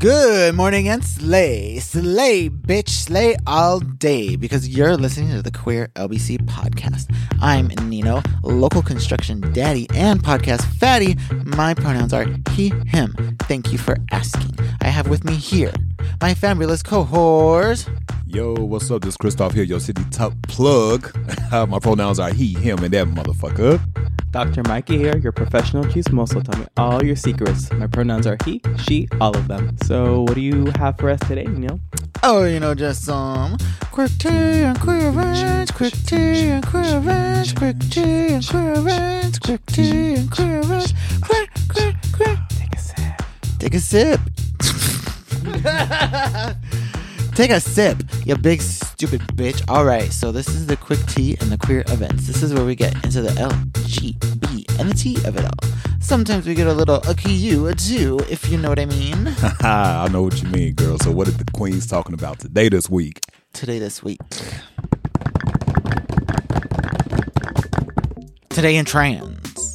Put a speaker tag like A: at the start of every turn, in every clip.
A: Good morning and slay. Slay, bitch, slay all day because you're listening to the Queer LBC podcast. I'm Nino, local construction daddy and podcast fatty. My pronouns are he, him. Thank you for asking. I have with me here my fabulous cohorts.
B: Yo, what's up? This is Christoph here, your city top plug. My pronouns are he, him, and that motherfucker.
C: Dr. Mikey here, your professional chismoso. Tell me all your secrets. My pronouns are he, she, all of them. So, what do you have for us today, Neil?
A: Oh, you know, just some quick tea and queer events, quick tea and queer events, quick tea and queer events, quick tea and queer events, quick, quick, quick.
C: Take a sip.
A: Take a sip. Take a sip, you big stupid bitch. All right, so this is the quick tea and the queer events. This is where we get into the L, G, B, and the T of it all. Sometimes we get a little a Q, a two, if you know what I mean.
B: I know what you mean, girl. So, what are the queens talking about today this week?
A: Today, this week. Today in trans.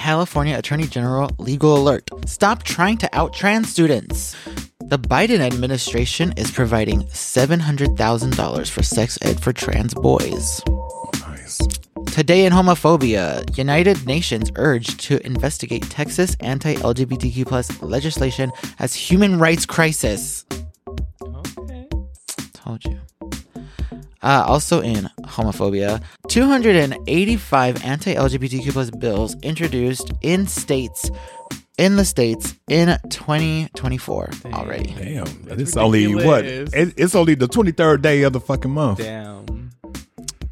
A: California Attorney General legal alert. Stop trying to out trans students. The Biden administration is providing $700,000 for sex ed for trans boys.
B: Nice.
A: Today in homophobia, United Nations urged to investigate Texas anti-LGBTQ plus legislation as human rights crisis.
C: Okay.
A: Told you. Uh, also in homophobia, 285 anti-LGBTQ plus bills introduced in states in the states in 2024
C: Dang.
A: already.
B: Damn,
C: That's
B: it's only what? It, it's only the twenty third day of the fucking month.
C: Damn.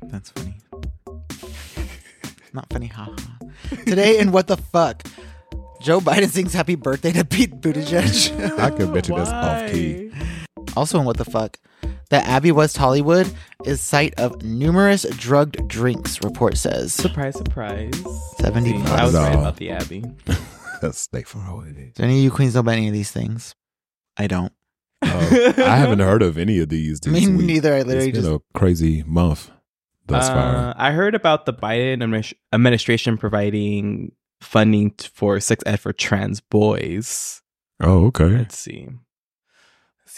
A: That's funny. Not funny, haha. Today in what the fuck, Joe Biden sings "Happy Birthday" to Pete Buttigieg.
B: I could bet you that's off key.
A: Also in what the fuck, the Abbey West Hollywood is site of numerous drugged drinks. Report says.
C: Surprise, surprise.
A: 75.
C: See, I was right about the Abbey.
B: That's stay for holiday.
A: Do any of you queens know about any of these things? I don't.
B: Uh, I haven't heard of any of these. This
A: Me
B: week.
A: neither. I literally
B: It's been
A: just
B: a crazy month thus
C: Uh,
B: far.
C: I heard about the Biden administration providing funding for sex ed for trans boys.
B: Oh, okay.
C: Let's see.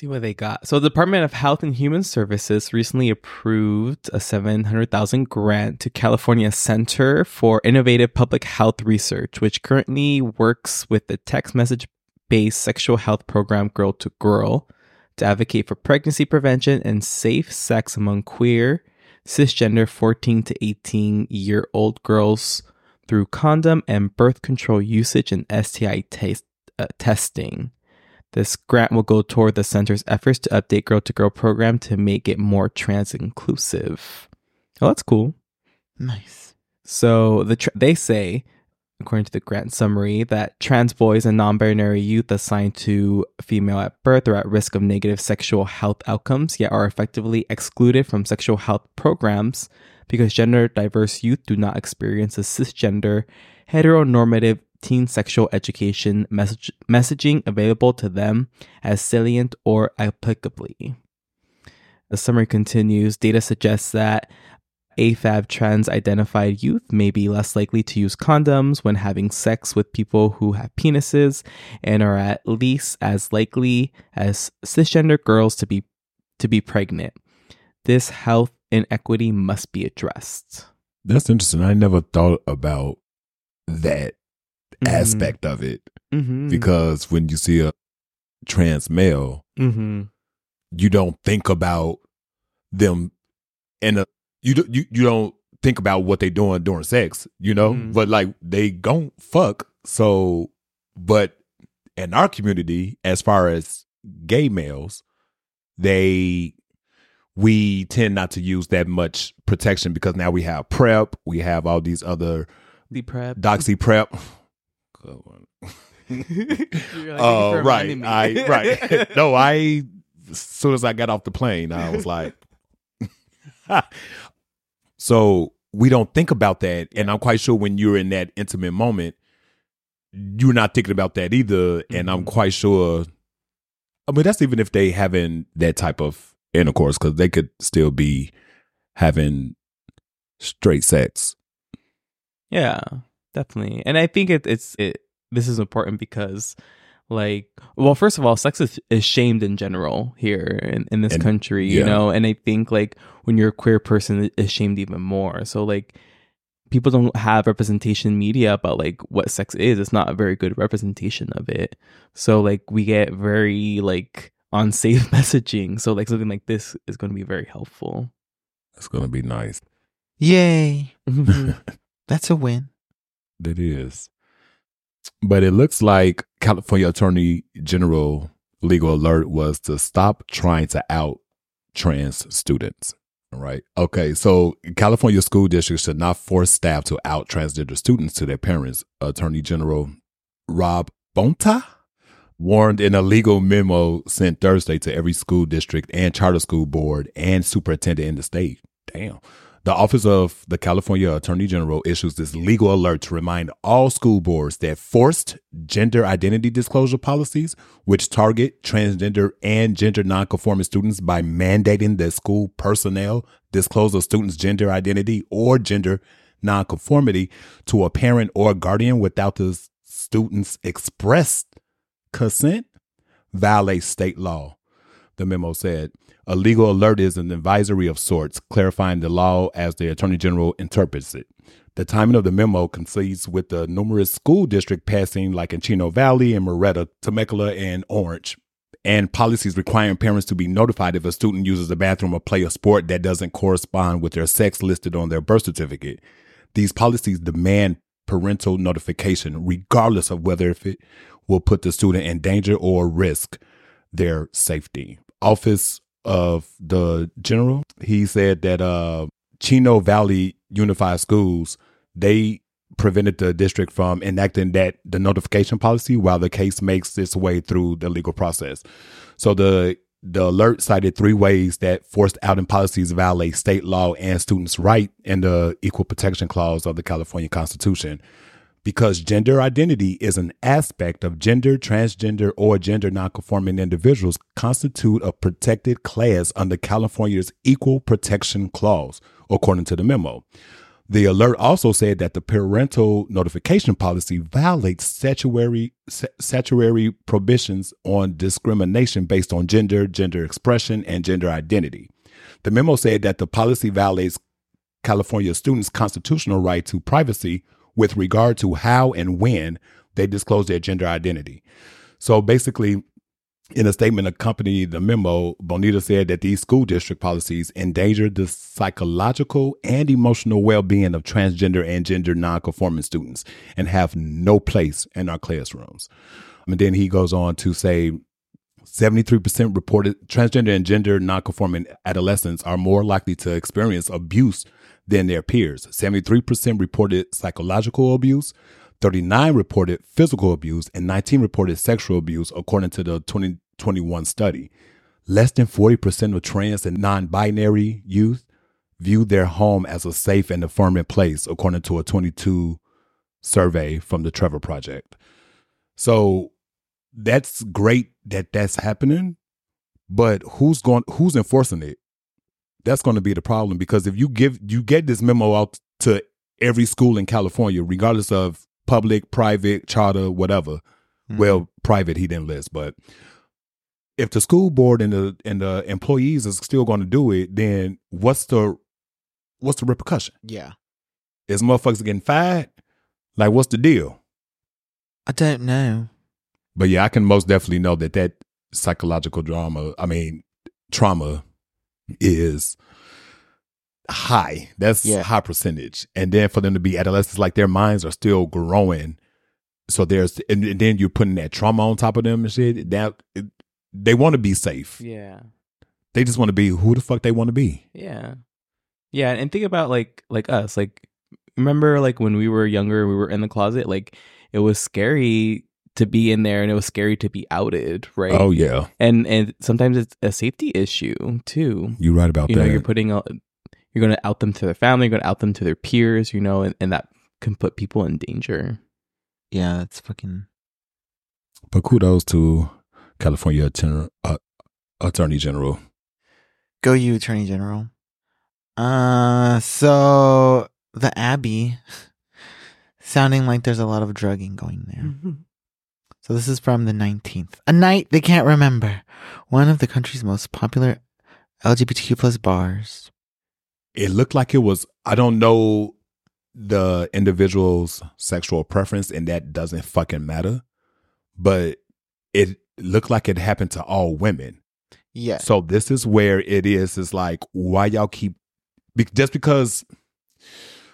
C: See what they got. So, the Department of Health and Human Services recently approved a 700,000 grant to California Center for Innovative Public Health Research, which currently works with the text message based sexual health program Girl to Girl to advocate for pregnancy prevention and safe sex among queer, cisgender 14 to 18 year old girls through condom and birth control usage and STI test, uh, testing. This grant will go toward the center's efforts to update Girl to Girl program to make it more trans inclusive. Oh, that's cool.
A: nice.
C: So the tr- they say, according to the grant summary, that trans boys and non-binary youth assigned to female at birth are at risk of negative sexual health outcomes, yet are effectively excluded from sexual health programs because gender diverse youth do not experience a cisgender, heteronormative teen sexual education message- messaging available to them as salient or applicably. The summary continues data suggests that AFAB trans identified youth may be less likely to use condoms when having sex with people who have penises and are at least as likely as cisgender girls to be to be pregnant. This health inequity must be addressed.
B: That's interesting. I never thought about that
C: Mhm.
B: aspect of it
C: Mm-hmm.
B: because when you see a trans male,
C: mm-hmm.
B: you don't think about them and a you you you don't think about what they're doing during sex, you know.
C: Mhm.
B: But like they gon' fuck. So, but in our community, as far as gay males, they we tend not to use that much protection because now we have prep, we have all these other
C: the prep.
B: doxy prep. Good one.
C: Like,
B: Oh,
C: "Thank you for
B: right. I right. no, I as soon as I got off the plane, I was like So we don't think about that. And I'm quite sure when you're in that intimate moment, you're not thinking about that either. And I'm
C: Mhm.
B: quite sure I mean that's even if they having that type of intercourse, because they could still be having straight sex.
C: Yeah, definitely. And I think it, it's it. This is important because, like well first of all sex is, is shamed in general here in, in this
B: And-
C: country you know and i think like when you're a queer person it is shamed even more so like people don't have representation in media about like what sex is it's not a very good representation of it so like we get very like unsafe messaging so like something like this is going to be very helpful
B: It's gonna be nice.
A: Yay. Mm-hmm. That's a win.
B: That is. But it looks like California Attorney General legal alert was to stop trying to out trans students. Right. Okay. So California school districts should not force staff to out transgender students to their parents. Attorney General Rob Bonta warned in a legal memo sent Thursday to every school district and charter school board and superintendent in the state. Damn. The Office of the California Attorney General issues this legal alert to remind all school boards that forced gender identity disclosure policies, which target transgender and gender nonconforming students by mandating that school personnel disclose a student's gender identity or gender nonconformity to a parent or guardian without the student's expressed consent, violates state law. The memo said a legal alert is an advisory of sorts, clarifying the law as the Attorney General interprets it. The timing of the memo coincides with the numerous school district passing, like in Chino Valley and Murrieta, Temecula, and Orange, and policies requiring parents to be notified if a student uses the bathroom or play a sport that doesn't correspond with their sex listed on their birth certificate. These policies demand parental notification, regardless of whether if it will put the student in danger or risk their safety. Office of the General, he said that uh, Chino Valley Unified Schools, they prevented the district from enacting that the notification policy while the case makes its way through the legal process. So the the alert cited three ways that forced outing policies violate state law and students' right and the equal protection clause of the California Constitution because gender identity is an aspect of gender, transgender, or gender nonconforming individuals constitute a protected class under California's Equal Protection Clause, according to the memo. The alert also said that the parental notification policy violates statutory statutory prohibitions on discrimination based on gender, gender expression, and gender identity. The memo said that the policy violates California students' constitutional right to privacy with regard to how and when they disclose their gender identity. So basically, in a statement accompanying the memo, Bonta said that these school district policies endanger the psychological and emotional well being of transgender and gender nonconforming students and have no place in our classrooms. And then he goes on to say 73% reported transgender and gender nonconforming adolescents are more likely to experience abuse than their peers. 73% reported psychological abuse, 39 reported physical abuse, and 19 reported sexual abuse, according to the 2021 study. Less than 40% of trans and non binary youth view their home as a safe and affirming place, according to a 22 survey from the Trevor Project. So that's great that that's happening, but who's going who's enforcing it? That's going to be the problem because if you give you get this memo out to every school in California, regardless of public, private, charter, whatever. Mm-hmm. Well, private he didn't list, but if the school board and the and the employees is still going to do it, then what's the what's the repercussion?
A: yeah.
B: Is motherfuckers getting fired? Like, what's the deal?
A: I don't know.
B: But yeah, I can most definitely know that that psychological drama, I mean, trauma is high. That's
A: Yeah.
B: high percentage. And then for them to be adolescents, like their minds are still growing. So there's, and, and then you're putting that trauma on top of them and shit. That it, they want to be safe.
C: yeah
B: They just want to be who the fuck they want to be.
C: Yeah. Yeah, and think about like like us. Like remember like when we were younger, we were in the closet, like it was scary to be in there and it was scary to be outed, right?
B: Oh yeah,
C: And and sometimes it's a safety issue too.
B: you're right about
C: You
B: that.
C: know, you're putting out you're going to out them to their family, you're going to out them to their peers, you know, and, and that can put people in danger.
A: Yeah, that's fucking.
B: but kudos to California Attorney, uh, Attorney General.
A: Go you, Attorney General. Uh, so the Abbey, sounding like there's a lot of drugging going there. So this is from the 19th. A night they can't remember. One of the country's most popular LGBTQ plus bars.
B: It looked like it was. I don't know the individual's sexual preference, and that doesn't fucking matter. But it looked like it happened to all women.
A: Yeah.
B: So this is where it is. Is like why y'all keep be, just because.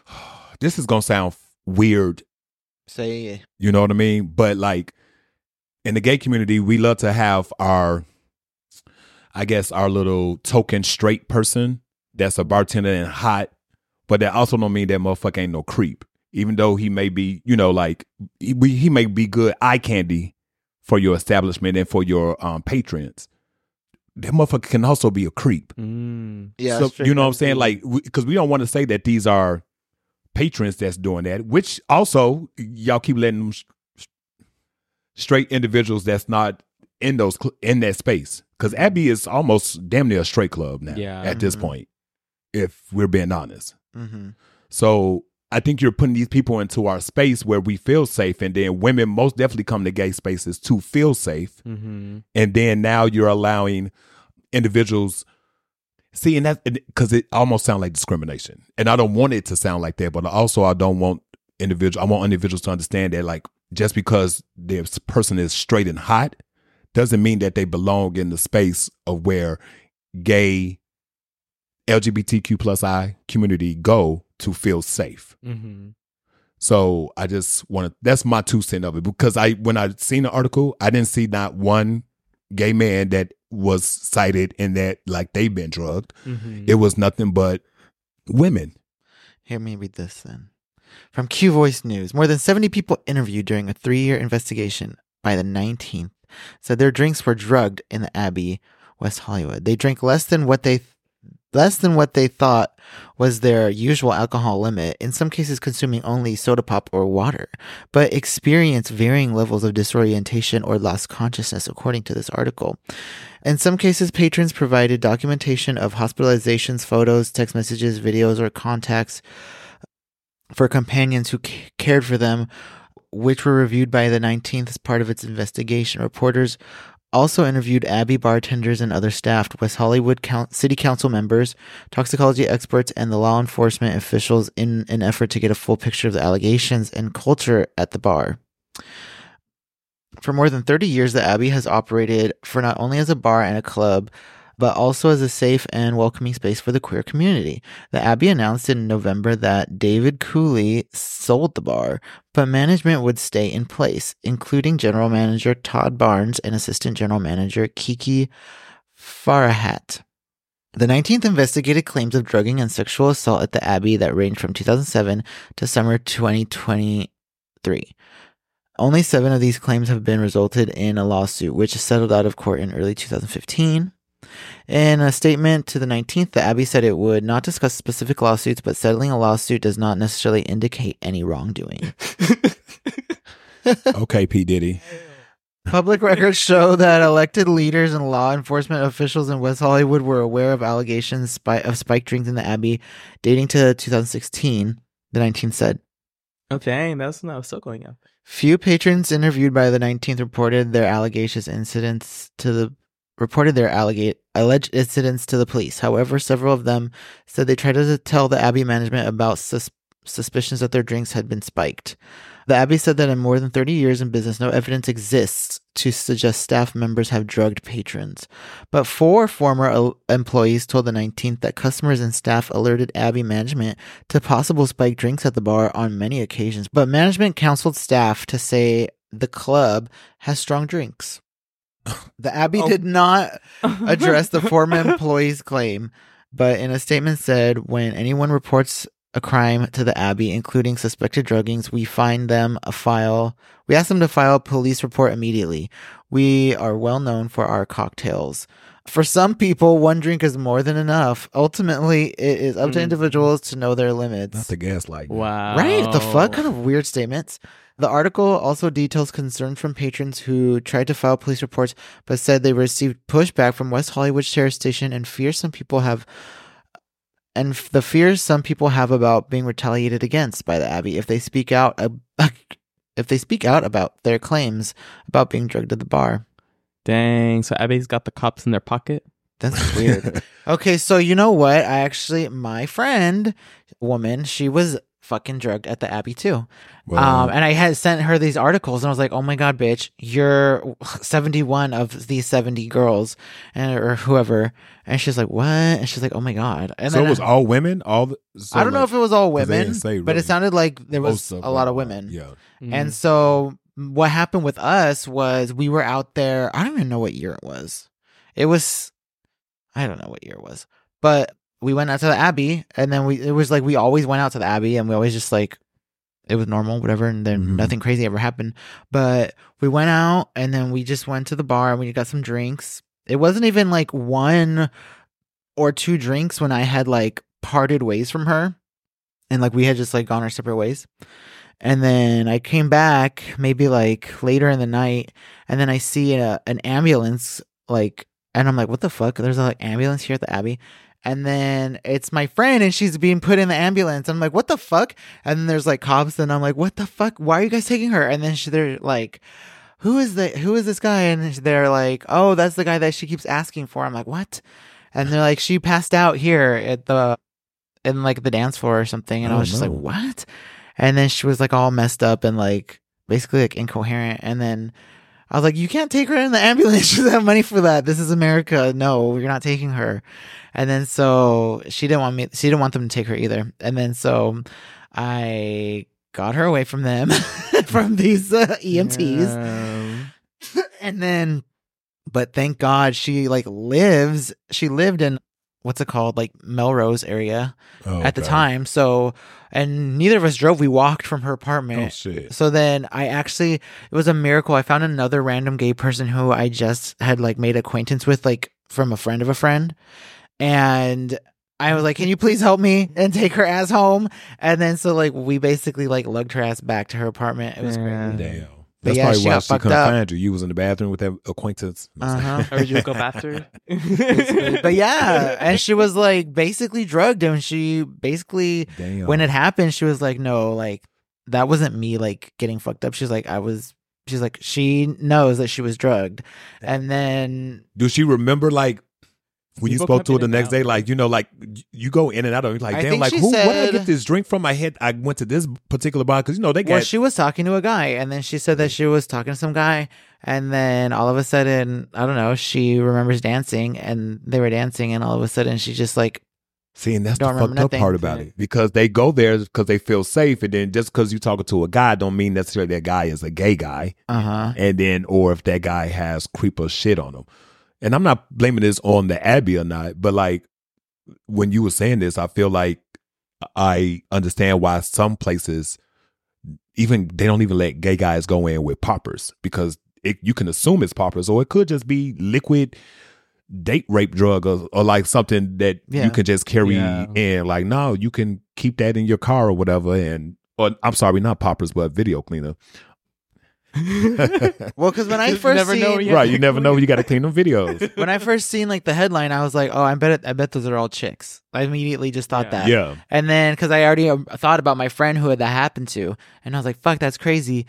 B: This is gonna sound weird
A: Say
B: You know what I mean? But like in the gay community, we love to have our, I guess, our little token straight person that's a bartender and hot, but that also don't mean that motherfucker ain't no creep. Even though he may be, you know, like he, he may be good eye candy for your establishment and for your um, patrons. That motherfucker can also be a creep.
C: Mm.
A: yeah.
B: So, you know what I'm saying? Like, because we don't want to say that these are patrons that's doing that, which also y'all keep letting them sh- sh- straight individuals that's not in those cl- in that space. Because Abbey is almost damn near a straight club now.
C: Yeah.
B: at this
A: Mhm.
B: point, if we're being honest.
A: Mhm.
B: So I think you're putting these people into our space where we feel safe, and then women most definitely come to gay spaces to feel safe
C: Mm-hmm.
B: and then now you're allowing individuals see and that because it almost sounds like discrimination and i don't want it to sound like that but also i don't want individual i want individuals to understand that like just because this person is straight and hot doesn't mean that they belong in the space of where gay lgbtq plus i community go to feel safe
C: Mm-hmm.
B: so I just want to. That's my two cent of it because I when I seen the article, I didn't see not one gay man that was cited in that like they've been drugged.
C: Mm-hmm.
B: It was nothing but women.
A: Here, me read this then. From Q Voice News, more than 70 people interviewed during a three year investigation by the 19th said their drinks were drugged in the Abbey, West Hollywood. They drank less than what they less than what they thought was their usual alcohol limit, in some cases consuming only soda pop or water, but experienced varying levels of disorientation or lost consciousness, according to this article. In some cases, patrons provided documentation of hospitalizations, photos, text messages, videos, or contacts for companions who c- cared for them, which were reviewed by the 19th as part of its investigation. Reporters also interviewed Abbey bartenders and other staff, West Hollywood City Council members, toxicology experts, and the law enforcement officials in an effort to get a full picture of the allegations and culture at the bar. For more than 30 years, the Abbey has operated for not only as a bar and a club, but also as a safe and welcoming space for the queer community. The Abbey announced in November that David Cooley sold the bar, but management would stay in place, including general manager Todd Barnes and assistant general manager Kiki Farahat. The 19th investigated claims of drugging and sexual assault at the Abbey that ranged from 2007 to summer 2023. Only seven of these claims have been resulted in a lawsuit, which settled out of court in early 2015. In a statement to the 19th, the Abbey said it would not discuss specific lawsuits, but settling a lawsuit does not necessarily indicate any wrongdoing.
B: Okay, P Diddy.
A: Public records show that elected leaders and law enforcement officials in West Hollywood were aware of allegations of spiked drinks in the Abbey dating to 2016, the 19th said.
C: Oh dang, that's not still going up.
A: Few patrons interviewed by the 19th reported their allegations incidents to the reported their allegate alleged incidents to the police. However, several of them said they tried to tell the Abbey management about sus- suspicions that their drinks had been spiked. The Abbey said that in more than 30 years in business, no evidence exists to suggest staff members have drugged patrons. But four former employees told the 19th that customers and staff alerted Abbey management to possible spiked drinks at the bar on many occasions. But management counseled staff to say the club has strong drinks. The Abbey
B: Oh.
A: did not address the former employee's claim, but in a statement said when anyone reports a crime to the Abbey, including suspected druggings, we find them a file. We ask them to file a police report immediately. We are well known for our cocktails. For some people, one drink is more than enough. Ultimately, it is up to
C: Mm.
A: individuals to know their limits.
B: Not the gaslight.
C: Wow.
A: Right? The fuck? Kind of weird statements. The article also details concerns from patrons who tried to file police reports but said they received pushback from West Hollywood Sheriff Station and fear some people have and the fears some people have about being retaliated against by the Abbey if they speak out if they speak out about their claims about being drugged at the bar.
C: Dang. So Abbey's got the cops in their pocket.
A: That's weird. okay, so you know what? I actually, my friend, woman, she was fucking drugged at the Abbey too.
B: Well,
A: Um, and I had sent her these articles, and I was like, "Oh my god, bitch, you're 71 of these 70 girls, and or whoever." And she's like, "What?" And she's like, "Oh my god." And
B: so
A: then
B: it was
A: I,
B: all women. All the, so
A: I don't know if it was all
B: 'cause they
A: women,
B: didn't say
A: but it sounded like there was
B: of
A: a lot of
B: them.
A: women.
B: Yeah,
C: Mm.
A: And so what happened with us was we were out there. I don't even know what year it was. It was, I don't know what year it was, but we went out to the Abbey, and then we it was like we always went out to the Abbey, and we always just like it was normal, whatever, and then
B: Mhm.
A: nothing crazy ever happened. But we went out, and then we just went to the bar, and we got some drinks. It wasn't even like one or two drinks when I had like parted ways from her, and like we had just like gone our separate ways. And then I came back maybe like later in the night, and then I see a, an ambulance like, and I'm like, what the fuck? There's a like, ambulance here at the Abbey. And then it's my friend, and she's being put in the ambulance. I'm like, what the fuck? And then there's like cops, and I'm like, what the fuck? Why are you guys taking her? And then she, they're like, who is the who is this guy? And they're like, oh, that's the guy that she keeps asking for. I'm like, what? And they're like, she passed out here at the in like the dance floor or something. And I
B: Oh,
A: was just
B: no.
A: like, what? And then she was like all messed up and like basically like incoherent. And then I was like, you can't take her in the ambulance. She doesn't have money for that. This is America. No, you're not taking her. And then so she didn't want me. She didn't want them to take her either. And then so I got her away from them, from these uh, EMTs.
C: Yeah.
A: and then but thank god she like lives she lived in what's it called like melrose area
B: Oh,
A: at the
B: okay.
A: time so and neither of us drove we walked from her
B: Oh
A: apartment
B: shit.
A: so then i actually it was a miracle i found another random gay person who i just had like made acquaintance with like from a friend of a friend and I was like, "Can you please help me and take her ass home?" And then so like we basically like lugged her ass back to her apartment. It was
C: Yeah.
A: crazy.
B: Damn. That's
A: yeah,
B: probably
A: she
B: why
A: got
B: she couldn't
A: up.
B: find you. You was in the bathroom with that acquaintance.
A: Uh-huh.
C: Or you go after?
A: but yeah, and she was like basically drugged, and she basically
B: Damn.
A: when it happened, she was like, "No, like that wasn't me like getting fucked up." She's like, "I was." She's like, she knows that she was drugged, and then
B: Do she remember like when you spoke to her the next
C: out.
B: day? Like you know, like you go in and out of it. Like
A: I
B: damn, like
A: she
B: who? where did I get this drink from? I had I went to this particular bar because you know they got
A: well, she was talking to a guy, and then she said that she was talking to some guy, and then all of a sudden, I don't know, she remembers dancing, and they were dancing, and all of a sudden, she just like,
B: See, and that's
A: Don't
B: the fucked up
A: nothing.
B: part about
C: Yeah.
B: it because they go there because they feel safe, and then just because you talking to a guy don't mean necessarily that guy is a gay guy,
A: uh huh,
B: and then or if that guy has creeper shit on him. And I'm not blaming this on the Abbey or not, but like when you were saying this, I feel like I understand why some places even they don't even let gay guys go in with poppers because it, you can assume it's poppers or it could just be liquid date rape drug or, or like something that
A: Yeah.
B: you can just carry
C: Yeah.
B: in like no you can keep that in your car or whatever and or i'm sorry not poppers but video cleaner
A: well, because when I first
C: never
A: seen,
C: know, yeah.
B: right you never know when you got to clean them videos
A: when I first seen like the headline, I was like, oh, I bet it, I bet those are all chicks. I immediately just thought
C: Yeah.
A: that.
B: yeah
A: And then, because I already um, thought about my friend who had that happened to, and I was like, "Fuck, that's crazy."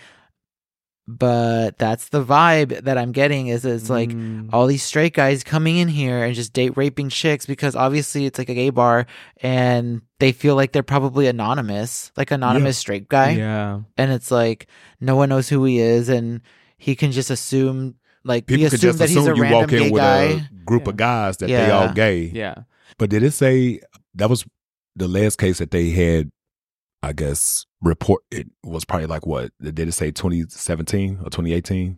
A: But that's the vibe that I'm getting. Is it's like
C: Mm.
A: all these straight guys coming in here and just date raping chicks because obviously it's like a gay bar, and they feel like they're probably anonymous, like anonymous straight guy,
C: yeah.
A: and it's like no one knows who he is, and he can just assume like we
B: people could
A: assume
B: just
A: that he's a
B: assume you
A: random
B: walk in
A: gay
B: with
A: guy.
B: a group of guys that they all gay
C: Yeah.
B: but did it say that was the last case that they had i guess report it was probably like what did it say 2017 or 2018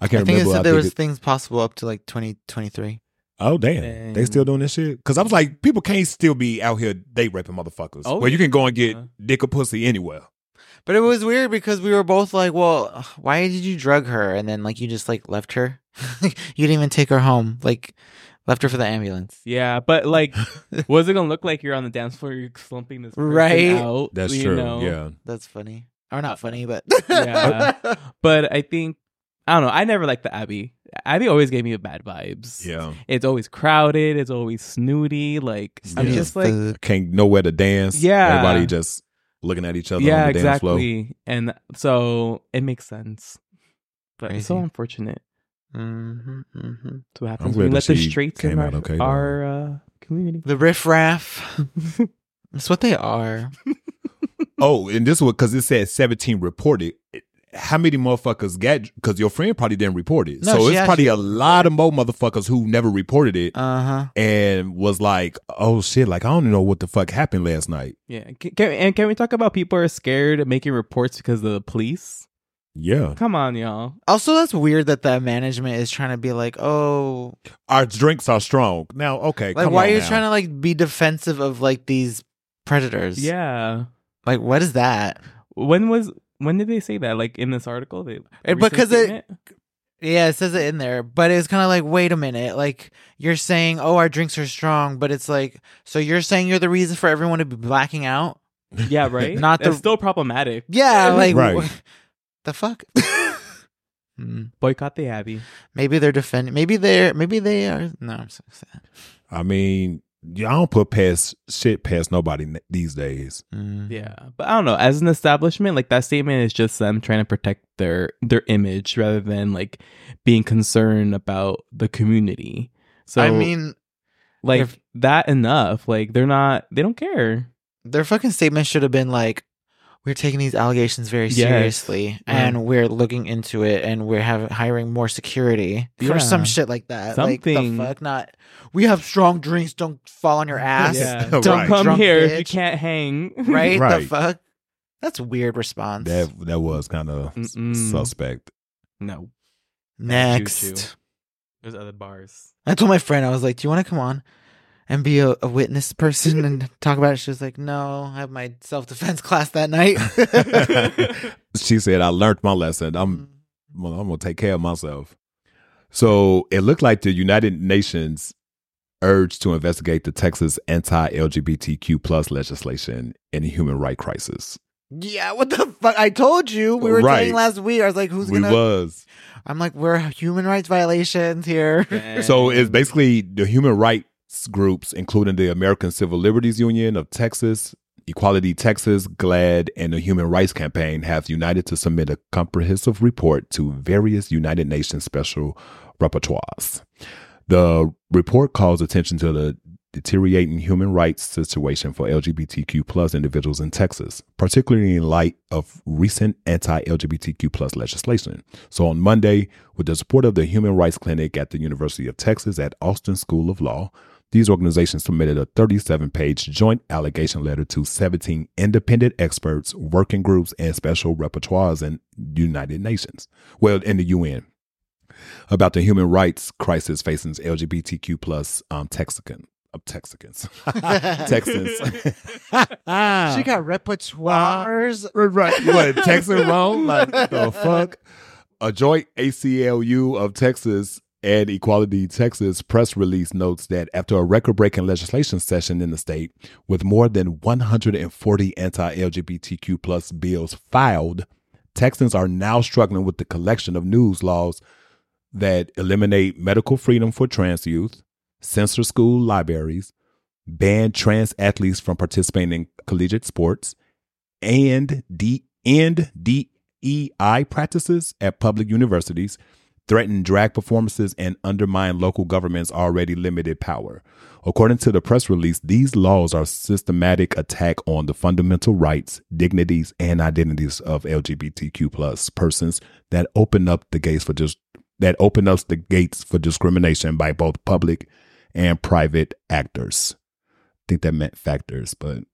B: i
A: I
B: can't I
A: think it
B: remember
A: said there was
B: it-
A: things possible up to like 2023.
B: Oh damn! They still doing this shit? Because I was like, people can't still be out here date raping motherfuckers.
C: Oh,
B: well, you can go and get
C: Uh.
B: dick or pussy anywhere.
A: But it was weird because we were both like, "Well, why did you drug her?" And then like you just like left her. you didn't even take her home. Like left her for the ambulance.
C: Yeah, but like, what's it gonna look like? You're on the dance floor, you're slumping this
A: Right.
C: out.
B: That's true.
C: know?
B: Yeah.
A: That's funny. Or not funny, but
C: Yeah. But I think I don't know. I never liked the Abbey. Abbey always gave me bad vibes.
B: Yeah.
C: It's always crowded. It's always snooty. Like I'm just like
B: Can't nowhere to dance.
C: Yeah.
B: Everybody just looking at each other
C: yeah,
B: on the dance floor.
C: exactly. And so it makes sense. But it's so unfortunate.
A: Hmm hmm
C: That's what happens when we let the
B: streets
C: straights in our,
B: out okay,
C: our uh, community.
A: The riffraff. That's what they are.
B: Oh, and this was because it said 17 reported. How many motherfuckers got? Because your friend probably didn't report it.
A: No,
B: so it's probably a lot of more motherfuckers who never reported it
A: Uh huh.
B: and was like, oh shit, like I don't know what the fuck happened last night.
C: Yeah. Can, can, and can we talk about people are scared of making reports because of the police?
B: Yeah.
C: Come on, y'all.
A: Also, that's weird that the management is trying to be like, oh,
B: Our drinks are strong. Now, okay.
A: like
B: come
A: why
B: on
A: are you
B: now.
A: trying to like be defensive of like these predators?
C: Yeah.
A: Like, what is that?
C: When was when did they say that? Like in this article? They
A: Eh,
C: recent
A: because it-
C: statement?
A: Yeah, it says it in there, but it's kind of like, wait a minute, like you're saying, oh, our drinks are strong, but it's like, so you're saying you're the reason for everyone to be blacking out?
C: Yeah, right.
A: Not
C: That's
A: the-
C: still problematic.
A: Yeah, like
B: Right.
A: Wh- the fuck. Hmm.
C: Boycott the Abbey.
A: Maybe they're defending. Maybe they're. Maybe they are. No, I'm so sad.
B: I mean, yeah, I don't put past shit past nobody n- these days.
A: Mm.
C: Yeah, but I don't know. As an establishment, like that statement is just them trying to protect their their image rather than like being concerned about the community. So
A: I mean,
C: like
A: if-
C: that enough. Like they're not. They don't care.
A: their fucking statement should have been like, "We're taking these allegations very
C: Yes.
A: seriously, and we're looking into it, and we're having hiring more security
C: Yeah.
A: for some shit like that.
C: Something.
A: Like the fuck, not. We have strong drinks. Don't fall on your ass.
C: Yeah.
A: Don't
C: Come
A: drunk
C: here if you can't hang.
A: Right?
B: Right.
A: The fuck. That's a weird response.
B: That that was kind of suspect.
C: no.
A: Next.
C: There's other bars.
A: I told my friend, I was like, "Do you want to come on and be a, a witness person and talk about it?" She was like, "No, I have my self defense class that night."
B: she said, "I learned my lesson. I'm mm-hmm. well, I'm gonna take care of myself." So it looked like the United Nations urged to investigate the Texas anti-LGBTQ plus legislation and the human right crisis.
A: yeah, what the fuck? I told you we were
B: Right.
A: saying last week. I was like, "Who's
B: we
A: gonna?"
B: was
A: I'm like, "We're human rights violations here."
B: so it's basically the human rights groups, including the American Civil Liberties Union of Texas, Equality Texas, GLAAD, and the Human Rights Campaign have united to submit a comprehensive report to various United Nations special rapporteurs. The report calls attention to the deteriorating human rights situation for LGBTQ plus individuals in Texas, particularly in light of recent anti-LGBTQ plus legislation. So on Monday, with the support of the Human Rights Clinic at the University of Texas at Austin School of Law, these organizations submitted a 37 page joint allegation letter to 17 independent experts, working groups, and special repertoires in the United Nations. Well, in the UN about the human rights crisis facing LGBTQ plus um, Texicans. Uh, Texicans. Texans.
A: she got repertoires.
B: right. What, Texan wrong? Like, the fuck? A joint ACLU of Texas and Equality Texas press release notes that after a record breaking legislation session in the state with more than 140 anti LGBTQ plus bills filed, Texans are now struggling with the collection of news laws that eliminate medical freedom for trans youth, censor school libraries, ban trans athletes from participating in collegiate sports, and D- end DEI practices at public universities, threaten drag performances, and undermine local government's already limited power. According to the press release, these laws are systematic attack on the fundamental rights, dignities, and identities of LGBTQ plus persons that open up the gates for just that open up the gates for discrimination by both public and private actors. I think that meant factors, but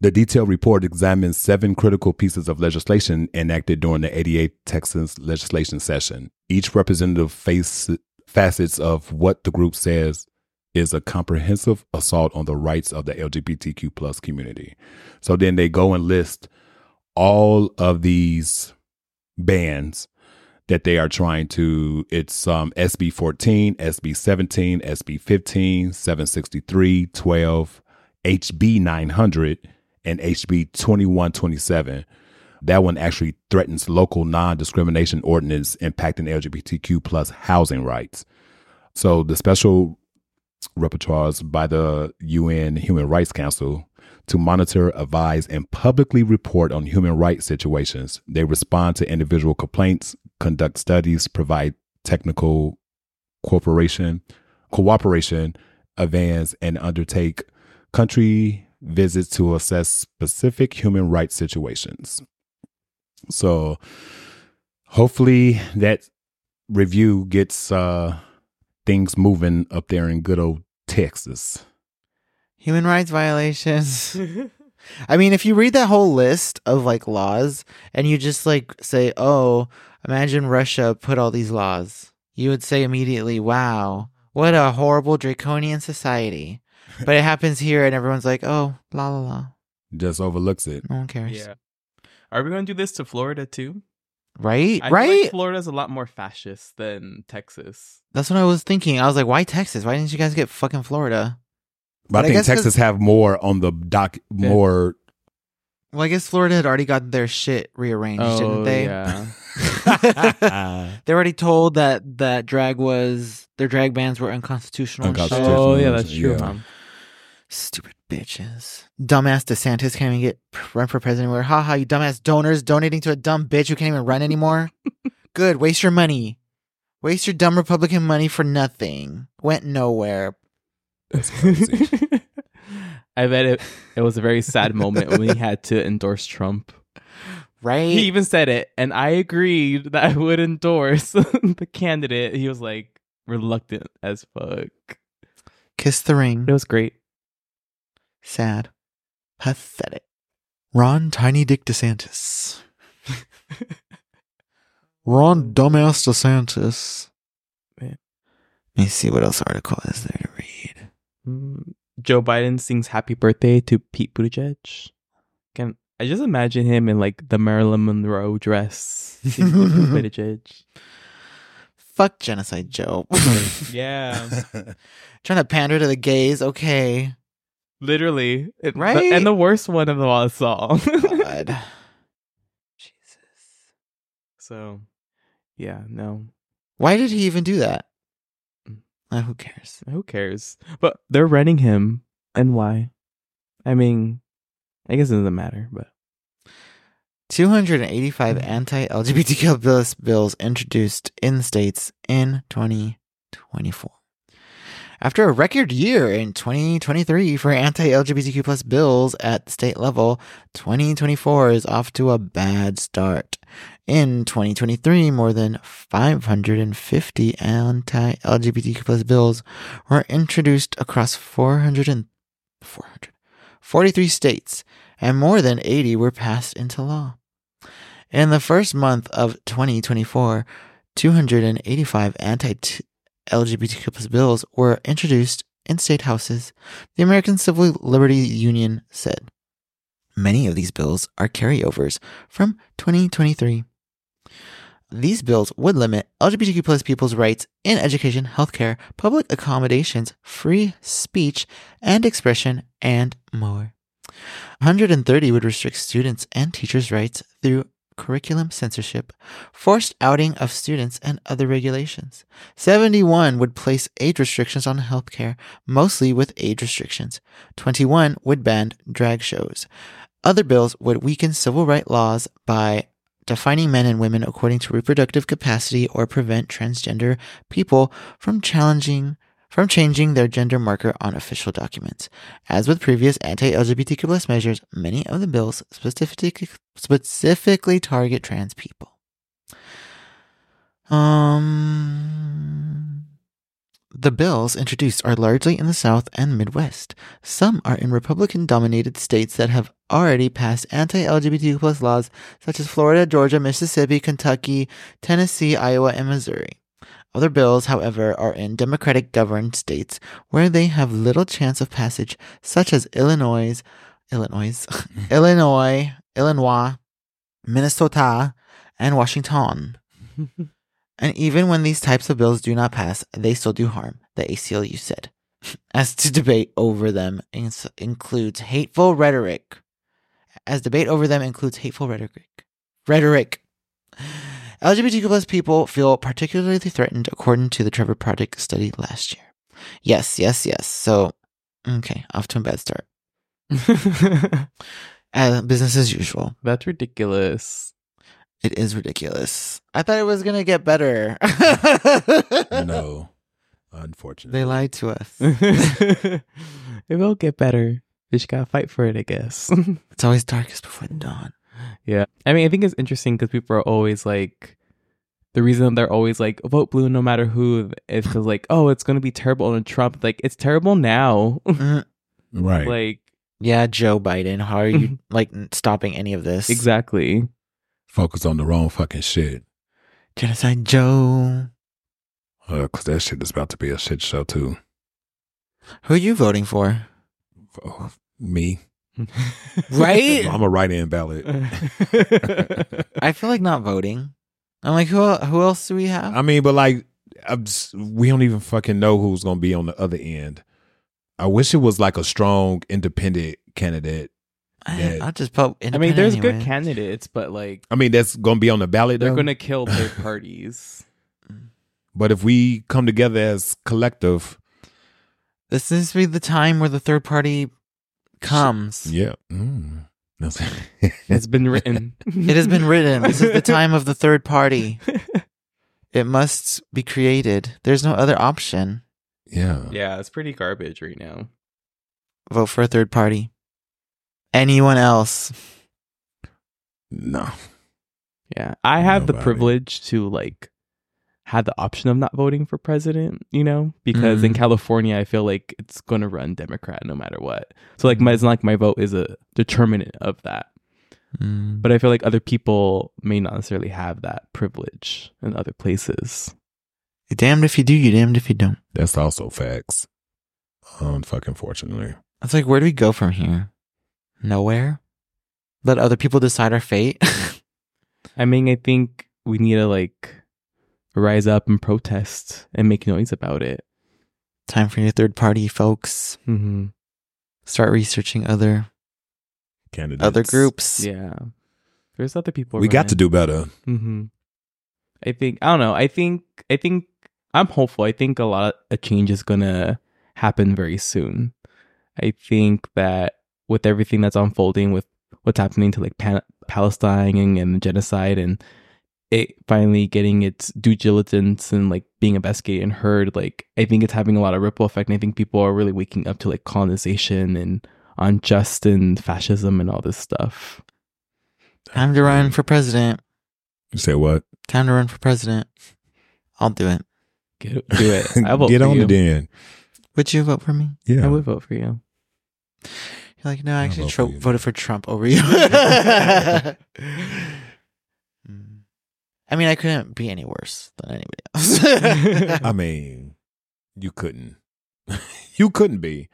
B: the detailed report examines seven critical pieces of legislation enacted during the 88th Texas legislation session. Each representative face, facets of what the group says is a comprehensive assault on the rights of the LGBTQ plus community. So then they go and list all of these bans that they are trying to it's um SB 14, SB 17, SB 15, 763, 12, HB 900 and HB 2127. That one actually threatens local non-discrimination ordinance impacting LGBTQ plus housing rights. So the special repertoires by the UN Human Rights Council to monitor, advise, and publicly report on human rights situations. They respond to individual complaints, conduct studies, provide technical cooperation, cooperation, advance, and undertake country visits to assess specific human rights situations. So hopefully that review gets uh, things moving up there in good old Texas.
A: Human rights violations. I mean, if you read that whole list of like laws and you just like say, oh, imagine Russia put all these laws, you would say immediately, wow, what a horrible draconian society. But it happens here and everyone's like, oh, la la la.
B: Just overlooks it.
A: No one cares.
C: Yeah. Are we going to do this to Florida too?
A: Right?
C: I feel
A: right?
C: like Florida's a lot more fascist than Texas.
A: That's what I was thinking. I was like, why Texas? Why didn't you guys get fucking Florida?
B: But,
A: But I
B: I think
A: guess 'cause-
B: Texas have more on the dock,
C: Yeah.
B: more.
A: Well, I guess Florida had already gotten their shit rearranged, didn't oh, they?
C: Oh, yeah.
A: they already told that that drag was their drag bans were unconstitutional.
B: Unconstitutional.
C: oh, yeah, that's true.
B: Yeah.
C: huh?
A: Stupid bitches. Dumbass DeSantis can't even get run for president anymore. Ha ha, you dumbass donors donating to a dumb bitch who can't even run anymore. Good, waste your money. Waste your dumb Republican money for nothing. Went nowhere.
B: That's crazy.
C: I bet it, it was a very sad moment when he had to endorse Trump.
A: Right?
C: He even said it, and I agreed that I would endorse the candidate. He was like reluctant as fuck.
A: Kiss the ring.
C: It was great.
A: Sad. Pathetic. Ron Tiny Dick DeSantis. Ron Dumbass DeSantis.
C: Man.
A: Let me see what else article is there to read.
C: Mm, Joe Biden sings "Happy Birthday" to Pete Buttigieg. Can I just imagine him in like the Marilyn Monroe dress? singing to Pete Buttigieg.
A: Fuck Genocide Joe.
C: Yeah,
A: Trying to pander to the gays, okay.
C: literally, It- the-
A: Right?
C: and the worst one of them all is Saul.
A: God. Jesus.
C: so, yeah, no,
A: Why did he even do that? Uh, who cares?
C: who cares? But they're running him, and why? I mean, I guess it doesn't matter, but
A: 285 mm-hmm. anti LGBTQ plus bills introduced in the states in 2024. After a record year in 2023 for anti LGBTQ plus bills at the state level, 2024 is off to a bad start. In 2023, more than 550 anti LGBTQ plus bills were introduced across 400 and 400, 43 states, and more than 80 were passed into law. In the first month of 2024, 285 anti LGBTQ bills were introduced in state houses, the American Civil Liberties Union said. Many of these bills are carryovers from 2023. These bills would limit LGBTQ plus people's rights in education, healthcare, public accommodations, free speech and expression, and more. 130 would restrict students and teachers' rights through curriculum censorship, forced outing of students, and other regulations. 71 would place age restrictions on healthcare, mostly with age restrictions. 21 would ban drag shows. Other bills would weaken civil rights laws by defining men and women according to reproductive capacity or prevent transgender people from challenging from changing their gender marker on official documents. As with previous anti-LGBTQ plus measures, many of the bills specifically specifically target trans people. Um the bills introduced are largely in the South and Midwest. Some are in Republican dominated states that have already passed anti LGBTQ laws, such as Florida, Georgia, Mississippi, Kentucky, Tennessee, Iowa, and Missouri. Other bills, however, are in Democratic governed states where they have little chance of passage, such as Illinois, Illinois, Illinois, Illinois, Minnesota, and Washington. And even when these types of bills do not pass, they still do harm, the ACLU said. As to debate over them ins- includes hateful rhetoric. As debate over them includes hateful rhetoric. Rhetoric. LGBTQ plus people feel particularly threatened according to the Trevor Project study last year. Yes, yes, yes. So, okay, off to a bad start. Uh, business as usual.
C: That's ridiculous.
A: It is ridiculous. I thought it was gonna get better.
B: no, unfortunately.
A: They lied to us.
C: it will get better. You just gotta fight for it, I guess.
A: It's always darkest before the dawn.
C: yeah. I mean, I think it's interesting because people are always like, the reason they're always like, vote blue no matter who is because, like, oh, it's gonna be terrible on Trump. Like, it's terrible now.
A: Mm,
B: Right.
C: like,
A: yeah, Joe Biden. How are you like stopping any of this?
C: exactly.
B: Focus on the wrong fucking shit.
A: Genocide Joe.
B: Uh, cause that shit is about to be a shit show too.
A: Who are you voting for?
B: Oh, me.
A: Right?
B: I'm a write-in ballot.
A: I feel like not voting. I'm like, who who else do we have?
B: I mean, but like, just, we don't even fucking know who's gonna be on the other end. I wish it was like a strong, independent candidate.
A: I,
B: yeah.
A: will just vote.
C: I mean, there's good candidates, but like,
B: I mean, that's gonna be on the ballot.
C: they're
B: though.
C: gonna kill third parties.
B: But if we come together as collective,
A: This seems to be the time where the third party comes.
B: yeah. Mm. That's-
C: It's been written.
A: It has been written. This is the time of the third party. It must be created. There's no other option.
B: yeah.
C: yeah, it's pretty garbage right now.
A: Vote for a third party. Anyone else?
B: No.
C: Yeah, I have the privilege to like have the option of not voting for president, you know, because in
A: Mm.
C: California, I feel like it's going to run Democrat no matter what. So like, my, it's not like my vote is a determinant of that.
A: Mm.
C: But I feel like other people may not necessarily have that privilege in other places.
A: You're damned if you do, you're damned if you don't.
B: That's also facts. Unfucking fortunately.
A: It's like, where do we go from here? Nowhere? Let other people decide our fate?
C: I mean, I think we need to like rise up and protest and make noise about it.
A: Time for your third party, folks.
C: Mm-hmm.
A: Start researching other
B: Candidates.
A: other groups.
C: Yeah, there's other people.
B: We got to do better.
C: hmm I think I don't know. I think I think I'm hopeful. I think a lot of change is gonna happen very soon. I think that with everything that's unfolding, with what's happening to like Pan- Palestine and, and the genocide, and it finally getting its due diligence and like being investigated and heard, like I think it's having a lot of ripple effect. And I think people are really waking up to like colonization and unjust and fascism and all this stuff.
A: Time to run for president.
B: You say what?
A: Time to run for president. I'll do it.
C: Get, do it. I vote
B: Get
C: for
B: on
C: you.
B: the den.
A: Would you vote for me?
B: Yeah.
C: I would vote for you.
A: You're like, no, I actually tro- voted for Trump over you. Mm. I mean, I couldn't be any worse than anybody else.
B: I mean, you couldn't. you couldn't be.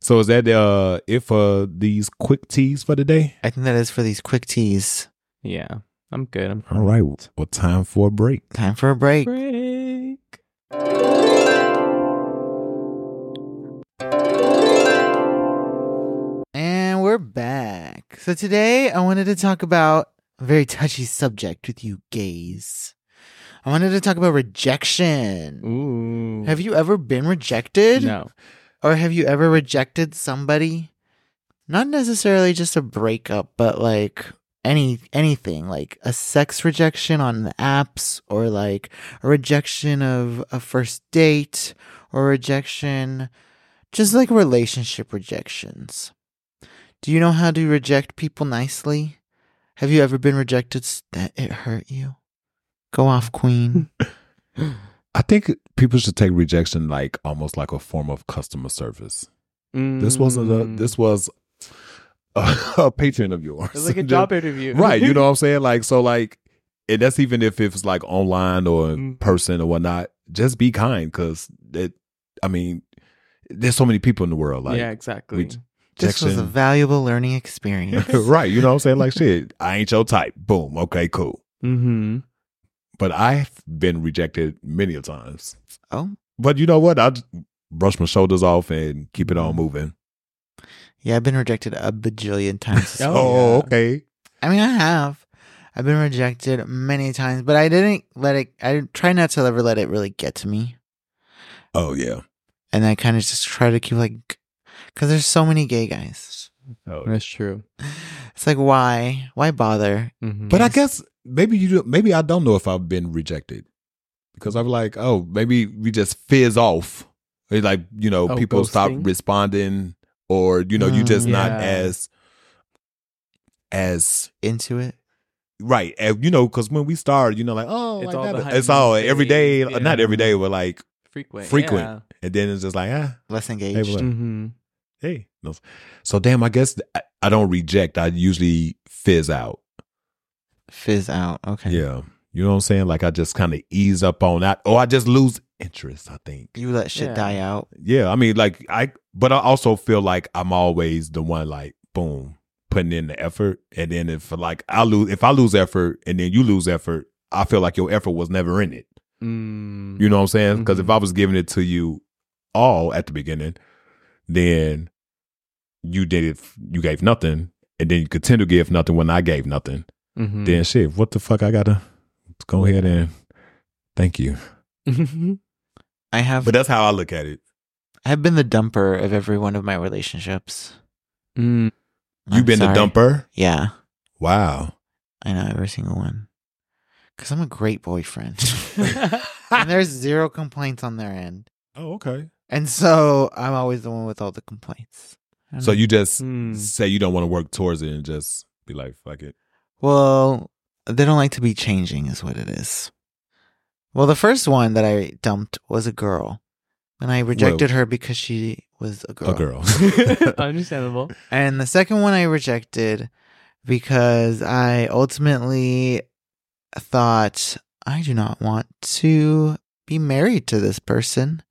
B: So is that uh it for these quick teas for the day?
A: I think that is for these quick teas.
C: Yeah, I'm good. I'm
B: All right. Well, time for a break.
A: Time for a break.
C: break.
A: Back. So today I wanted to talk about a very touchy subject with you gays. I wanted to talk about rejection.
C: Ooh.
A: Have you ever been rejected?
C: No.
A: Or have you ever rejected somebody? Not necessarily just a breakup, but like any anything, like a sex rejection on the apps or like a rejection of a first date or rejection just like relationship rejections. Do you know how to reject people nicely? Have you ever been rejected that it hurt you? Go off, queen.
B: I think people should take rejection like almost like a form of customer service. This wasn't a
C: Mm.
B: this was a, a patron of yours.
C: It's like a job interview.
B: right you know what i'm saying like so like and that's even if it's like online or in
C: Mhm.
B: person or whatnot just be kind because it i mean there's so many people in the world like
C: yeah, exactly.
B: we-
A: this was a valuable learning experience.
B: right you know what i'm saying like shit i ain't your type boom okay cool
C: mm-hmm.
B: but i've been rejected many a times
A: oh,
B: but you know what i just brush my shoulders off and keep it on moving
A: Yeah, I've been rejected a bajillion times.
C: Oh,
B: oh,
C: yeah.
B: okay
A: I mean, I have. I've been rejected many times, but I didn't let it. I try not to ever let it really get to me,
B: oh yeah
A: and I kind of just try to keep like, because there's so many gay guys.
B: Oh.
C: That's true.
A: It's like why why bother?
C: Mhm.
B: But I guess maybe you do, maybe I don't know if I've been rejected because I'm like, oh, maybe we just fizz off. It's like you know,
C: Oh,
B: people stop responding, or you know, you just
A: Mm,
B: not as as
A: Into it?
B: right. and, You know, because when we start, you know, like oh,
C: It's
B: like
C: all
B: that. it's all
C: the
B: every day,
C: scenes,
B: not every day,
C: yeah.
B: day, but like
C: frequent.
B: frequent. and then it's just like ah,
A: Less
B: hey,
A: engaged.
B: well,
C: hmm
B: hey. So damn, I guess I, I don't reject. I usually fizz out.
A: Fizz out. Okay.
B: Yeah. You know what I'm saying? Like I just kind of ease up on that, or I just lose interest. I think.
A: You let shit
C: Yeah.
A: die out.
B: Yeah, I mean, like I, but I also feel like I'm always the one, like boom, putting in the effort, and then if like I lose, if I lose effort, and then you lose effort, I feel like your effort was never in it.
C: Mm.
B: You know what I'm saying? Because if
C: Mhm.
B: I was giving it to you all at the beginning, then you did it, you gave nothing, and then you continue to give nothing when I gave nothing.
C: Mhm.
B: Then shit, what the fuck? I gotta go ahead and thank you.
A: I have
B: But that's how I look at it.
A: I've been the dumper of every one of my relationships.
C: Mm.
B: You've been
A: sorry.
B: the dumper.
A: Yeah.
B: Wow.
A: I know every single one. Cause I'm a great boyfriend. and there's zero complaints on their end.
B: Oh, okay.
A: And so I'm always the one with all the complaints. I
B: So you just
C: Hmm.
B: say you don't want to work towards it and just be like, fuck it.
A: Well, they don't like to be changing, is what it is. Well, the first one that I dumped was a girl, and I rejected her because she was a girl.
B: A girl.
C: Understandable.
A: And the second one I rejected because I ultimately thought I do not want to be married to this person.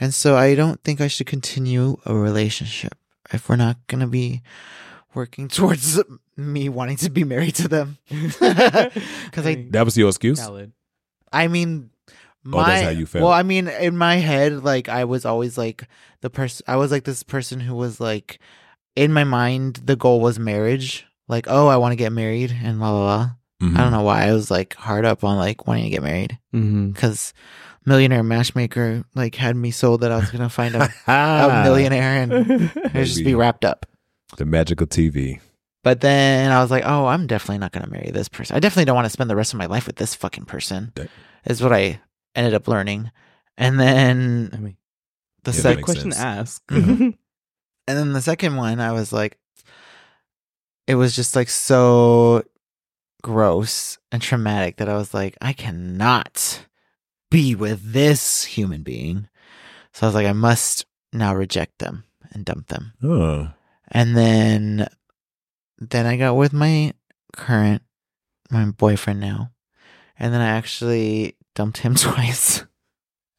A: And so I don't think I should continue a relationship if we're not going to be working towards me wanting to be married to them. Because I,
B: that was your excuse?
C: Valid.
A: I mean, my,
B: Oh, that's how you felt.
A: Well, I mean, in my head, like I was always like the person. I was like this person who was like, in my mind, the goal was marriage. Like, oh, I want to get married, and la la la.
B: Mhm.
A: I don't know why I was like hard up on like wanting to get married
C: Mm-hmm.
A: Because Millionaire Matchmaker like had me sold that I was gonna find a, a millionaire and it just be wrapped up.
B: The magical TV.
A: But then I was like, oh, I'm definitely not going to marry this person. I definitely don't want to spend the rest of my life with this fucking person,
B: That-
A: is what I ended up learning. And then
C: I mean,
A: the
B: Yeah,
A: second,
C: question
B: sense.
C: to ask.
A: Mhm. and then the second one, I was like, it was just like so gross and traumatic that I was like, I cannot be with this human being. So I was like, I must now reject them and dump them.
B: Oh.
A: And then then I got with my current my boyfriend now. And then I actually dumped him twice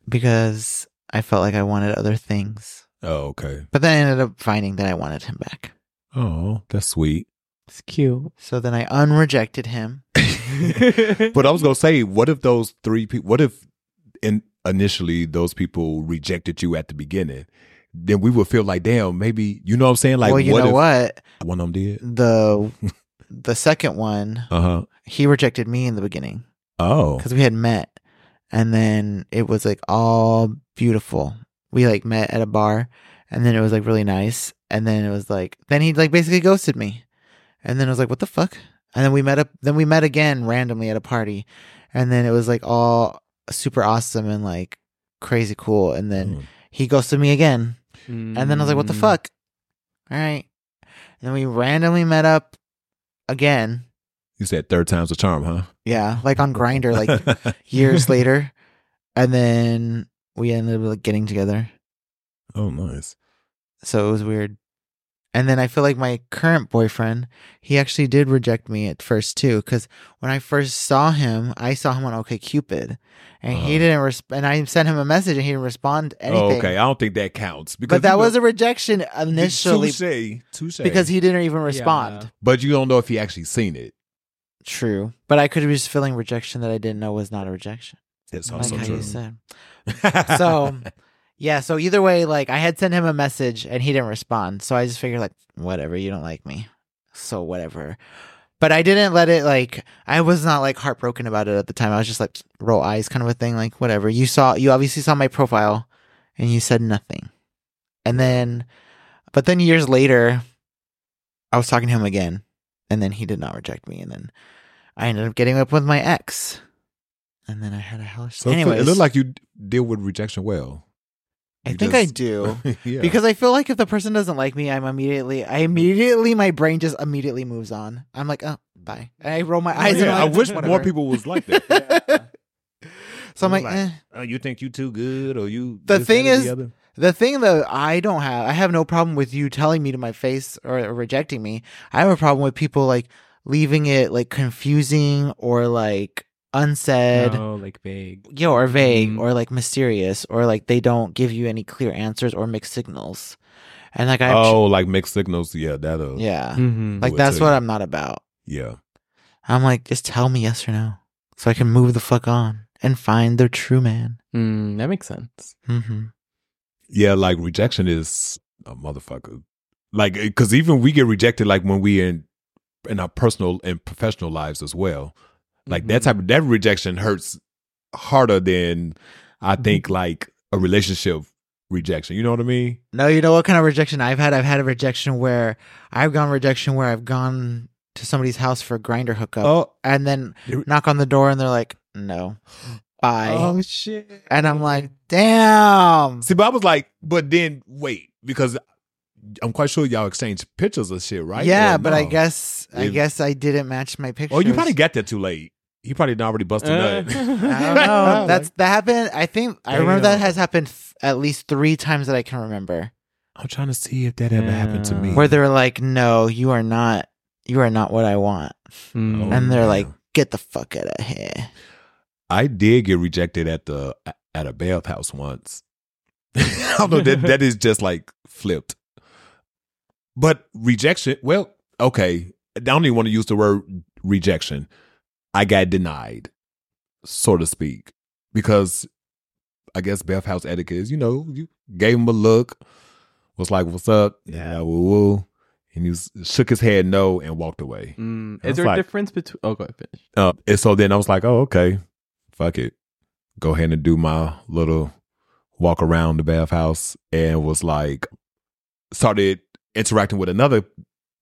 A: because I felt like I wanted other things.
B: Oh, okay.
A: But then I ended up finding that I wanted him back.
B: Oh, that's sweet.
C: It's cute.
A: So then I unrejected him.
B: But I was gonna say, what if those three people? What if in initially those people rejected you at the beginning? Then we would feel like, damn, maybe you know what I'm saying. Like,
A: well, you
B: what
A: know
B: if
A: what?
B: one of them did?
A: The the second one,
B: Uh huh.
A: he rejected me in the beginning
B: Oh,
A: because we had met, and then it was like all beautiful. We like met at a bar, and then it was like really nice, and then it was like then he like basically ghosted me, and then it was like what the fuck, and then we met up, then we met again randomly at a party, and then it was like all super awesome and like crazy cool, and then
B: Mm.
A: he ghosted me again, and then I was like what the
C: Mm.
A: fuck, all right, and then we randomly met up again,
B: you said third time's a charm, huh?
A: yeah, like on Grindr, like years later, and then we ended up like getting together.
B: oh, nice.
A: So it was weird. And then I feel like my current boyfriend, he actually did reject me at first too, because when I first saw him, I saw him on OkCupid, and he
B: Uh-huh.
A: didn't respond. And I sent him a message, and he didn't respond anything.
B: Oh, okay. I don't think that counts because
A: but that was a rejection initially
B: Touche, touche.
A: because he didn't even respond.
C: Yeah.
B: but you don't know if he actually seen it.
A: True, but I could be just feeling rejection that I didn't know was not a rejection.
B: It's
A: like
B: also
A: how
B: true.
A: you said. So, yeah, so either way, like I had sent him a message and he didn't respond. So I just figured like whatever, you don't like me. So whatever. But I didn't let it like I was not like heartbroken about it at the time. I was just like roll eyes kind of a thing, like whatever. You saw you obviously saw my profile and you said nothing. And then But then years later, I was talking to him again, and then he did not reject me, and then I ended up getting up with my ex, and then I had a hellish.
B: So it it looked like you deal with rejection well.
A: I
B: you
A: think I do.
B: yeah.
A: Because I feel like if the person doesn't like me, I'm immediately, I immediately, my brain just immediately moves on. I'm like, oh, bye. And I roll my eyes. and
B: Yeah,
A: I'm
B: I wish
A: whatever.
B: more people was like that.
A: So I'm like,
B: Like,
A: eh.
B: Oh, you think you too good, or you?
A: The thing is-
B: the?
A: The thing that I don't have, I have no problem with you telling me to my face or, or rejecting me. I have a problem with people like leaving it like confusing or like unsaid.
C: No, like vague.
A: Yeah, or vague
C: Mhm.
A: or like mysterious or like they don't give you any clear answers or mixed signals. And like I,
B: oh, like mixed signals. Yeah, that'll.
A: yeah,
C: Mm-hmm.
A: like that's what. I'm not about.
B: yeah.
A: I'm like, just tell me yes or no, so I can move the fuck on and find the true man.
C: mm, that makes sense.
A: hmm
B: Yeah, like rejection is a motherfucker. Like, because even we get rejected, like when we in in our personal and professional lives as well. Like that
C: Mhm.
B: type of that rejection hurts harder than I
A: Mm-hmm.
B: think like a relationship rejection. You know what I mean?
A: No, you know what kind of rejection I've had? I've had a rejection where I've gone rejection where I've gone to somebody's house for a Grindr hookup
B: Oh,
A: and then knock on the door and they're like, no, bye.
B: oh shit.
A: and I'm like, damn.
B: See, but I was like, but then wait, because I'm quite sure y'all exchange pictures of shit, right?
A: Yeah,
B: Or
A: but I
B: no?
A: guess I
B: If-
A: guess I didn't match my pictures.
B: Oh, you probably got that too late. He probably done already busted
C: Uh,
B: nut.
A: I don't know. That's that happened. I think I remember that has happened f- at least three times that I can remember.
B: I'm trying to see if that ever happened to me.
A: Where they're like, "No, you are not. You are not what I want,"
C: Mm.
A: And they're like, "Get the fuck out of here."
B: I did get rejected at the at a bathhouse once. I don't know that that is just like flipped. But rejection, well, okay. I don't even want to use the word rejection. I got denied, so to speak, because I guess bathhouse etiquette is, you know, you gave him a look, was like, "What's up?" Yeah, woo woo, and he was, shook his head no and walked away.
C: Mm. Is there
B: like-
C: a difference between? Oh, go ahead, finish.
B: Uh, and so then I was like, oh, okay, fuck it. Go ahead and do my little walk around the bathhouse and was like, started interacting with another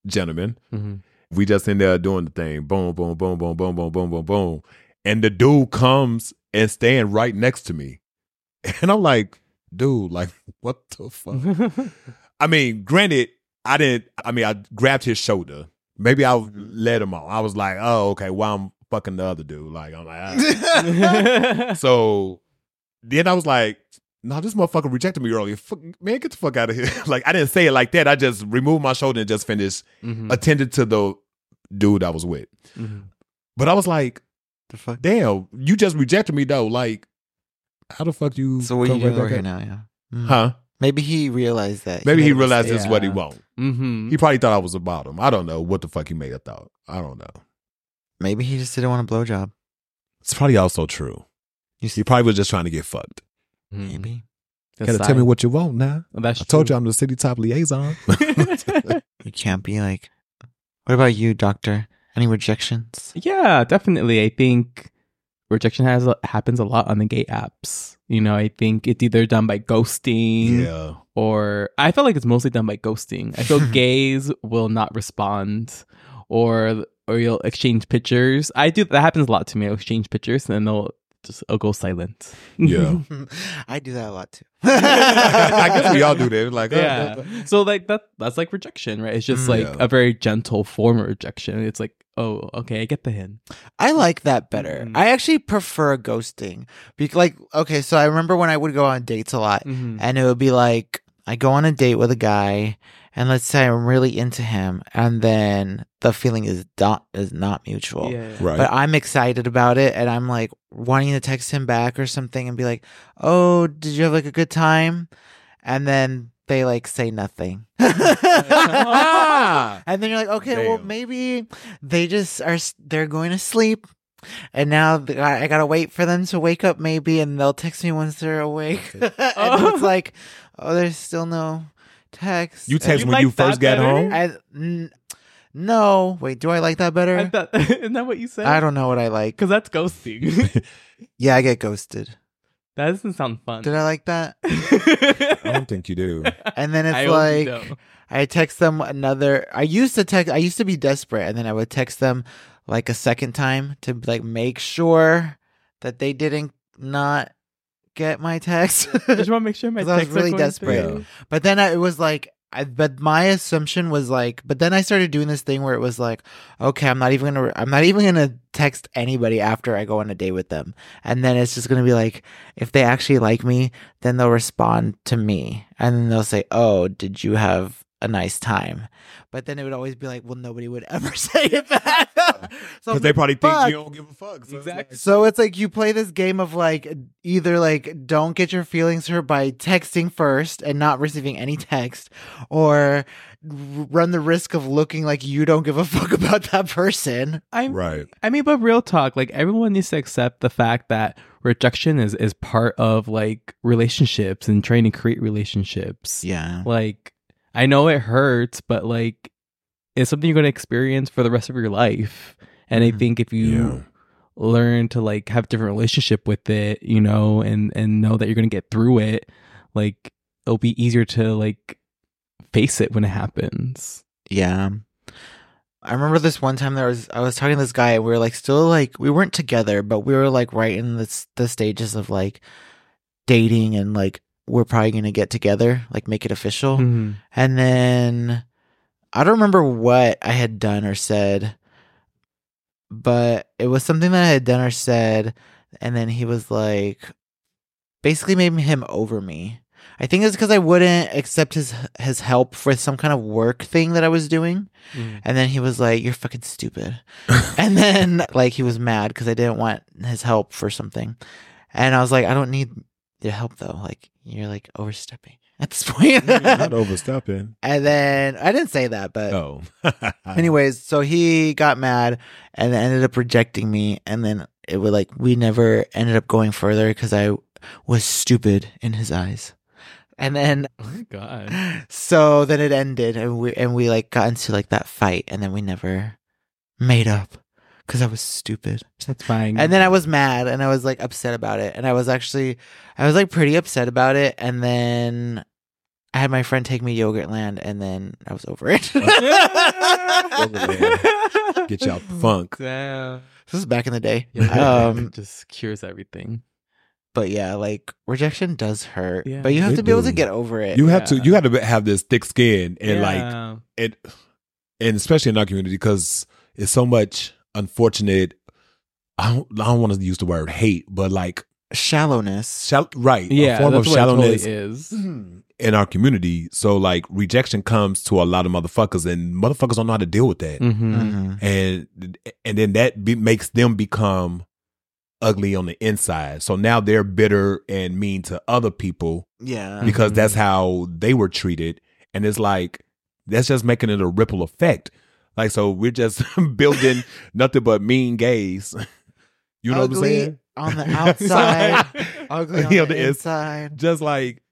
B: gentleman.
C: Mm-hmm.
B: We just in there doing the thing. Boom, boom, boom, boom, boom, boom, boom, boom, boom. And the dude comes and stand right next to me. And I'm like, dude, like, what the fuck? I mean, granted, I didn't. I mean, I grabbed his shoulder. Maybe I led him on. I was like, oh, okay. Well, I'm fucking the other dude. Like, I'm like, ah. so then I was like, no, this motherfucker rejected me earlier. Fuck, man, get the fuck out of here. like, I didn't say it like that. I just removed my shoulder and just finished,
C: Mhm.
B: attended to the dude I was with.
C: Mhm.
B: But I was like,
A: The fuck.
B: damn, you just rejected me though. Like, how the fuck you?
A: So what you doing
B: right
A: over here now? Yeah. Mm.
B: Huh?
A: Maybe he realized that.
B: Maybe he
A: a
B: realized this is what he
C: Yeah.
B: want.
C: Mhm.
B: He probably thought I was about him. I don't know what the fuck he may have thought. I don't know.
A: Maybe he just didn't want a blowjob.
B: It's probably also true.
A: You see,
B: He probably was just trying to get fucked.
C: Mhm.
A: Maybe
B: Gotta tell me what you want now.
C: Well, that's
B: I told
C: true.
B: you I'm the city top liaison.
A: you can't be like. What about you, doctor? Any rejections?
C: Yeah, definitely. I think rejection has happens a lot on the gay apps. You know, I think it's either done by ghosting
B: yeah.
C: or I feel like it's mostly done by ghosting. I feel gays will not respond or or you'll exchange pictures. I do that happens a lot to me. I'll exchange pictures and then they'll just I'll go silent.
B: Yeah.
A: I do that a lot too.
B: I guess we all do that. Like, oh,
C: yeah. So like that that's like rejection, right? It's just
A: Mm.
C: like
B: Yeah.
C: a very gentle form of rejection. It's like, oh, okay, I get the hint.
A: I like that better.
C: Mhm.
A: I actually prefer ghosting. Because, like, okay, so I remember when I would go on dates a lot,
C: Mhm.
A: and it would be like I go on a date with a guy, and let's say I'm really into him, and then the feeling is not is not mutual.
C: Yeah.
B: Right.
A: But I'm excited about it, and I'm like wanting to text him back or something, and be like, "Oh, did you have like a good time?" And then they like say nothing.
B: Ah!
A: and then you're like, okay, well maybe they just are they're going to sleep. And now I I gotta wait for them to wake up, maybe, and they'll text me once they're awake. and it's like, oh, there's still no text.
B: you text
C: You
B: when
C: like
B: you first
C: that
B: got
C: better?
B: home?
A: I, n- no, wait, do I like that
C: I
A: better?
C: thought, isn't that what you said?
A: I don't know what I like.
C: because that's ghosting.
A: Yeah, I get ghosted.
C: That doesn't sound fun.
A: Did I like that?
B: I don't think you do.
A: And then it's
C: I
A: like. I text them another. I used to text. I used to be desperate, and then I would text them like a second time to like make sure that they didn't not get my text.
C: I just want to make sure my
A: 'Cause I was
C: texts are
A: really
C: going
A: desperate.
C: through.
A: but then I, it was like. I, but my assumption was like, but then I started doing this thing where it was like, okay, I'm not even gonna, I'm not even gonna text anybody after I go on a date with them, and then it's just gonna be like, if they actually like me, then they'll respond to me, and then they'll say, oh, did you have a nice time? But then it would always be like, well, nobody would ever say it back. so
B: Because they probably think
A: fuck.
B: you don't give a fuck. So it's
C: Exactly.
B: like-
A: So it's like you play this game of like either like don't get your feelings hurt by texting first and not receiving any text, or run the risk of looking like you don't give a fuck about that person.
C: I'm
B: right.
C: I mean, but real talk, like everyone needs to accept the fact that rejection is is part of like relationships and trying to create relationships.
A: Yeah.
C: Like I know it hurts, but like it's something you're going to experience for the rest of your life. And I
A: Mhm.
C: think if you
B: Yeah.
C: learn to like have different relationship with it, you know, and and know that you're going to get through it, like it'll be easier to like face it when it happens.
A: Yeah. I remember this one time there was I was talking to this guy and we were like still like we weren't together, but we were like right in the the stages of like dating and like we're probably gonna get together, like make it official.
C: Mhm.
A: And then I don't remember what I had done or said, but it was something that I had done or said. And then he was like, basically made him over me. I think it's because I wouldn't accept his his help for some kind of work thing that I was doing.
C: Mhm.
A: And then he was like, "You're fucking stupid." and then like he was mad because I didn't want his help for something. And I was like, "I don't need your help though. Like you're like overstepping at this point."
B: Mm, not overstepping.
A: And then I didn't say that, but
B: Oh.
A: anyways, so he got mad and then ended up rejecting me. And then it would like we never ended up going further because I was stupid in his eyes. And then
C: Oh my god.
A: so then it ended and we and we like got into like that fight and then we never made up because I was stupid.
C: That's fine.
A: And then I was mad and I was like upset about it. And I was actually I was like pretty upset about it. And then I had my friend take me to Yogurtland and then I was over it.
B: Yogurtland. Get you out the funk.
C: Damn.
A: This was back in the day.
C: Um, just cures everything.
A: but yeah, like rejection does hurt.
C: Yeah.
A: but you have
B: It
A: to be able to get over it.
B: You have to you got to have this thick skin and like
C: Yeah.
B: it and especially in our community because it's so much unfortunate I don't, I don't want to use the word hate but like
A: Shallowness.
B: shall, right
C: yeah,
B: a form of
C: that's what it totally
B: shallowness
C: is.
B: in our community so like rejection comes to a lot of motherfuckers and motherfuckers don't know how to deal with that
C: Mm-hmm.
A: Mhm.
B: and and then that be, makes them become ugly on the inside so now they're bitter and mean to other people
A: Yeah.
B: because
C: Mhm.
B: that's how they were treated and it's like that's just making it a ripple effect like so we're just building nothing but mean gays. You know
A: ugly
B: what i'm saying?
A: on the outside, ugly on
B: Yeah,
A: the
B: the
A: inside.
B: just like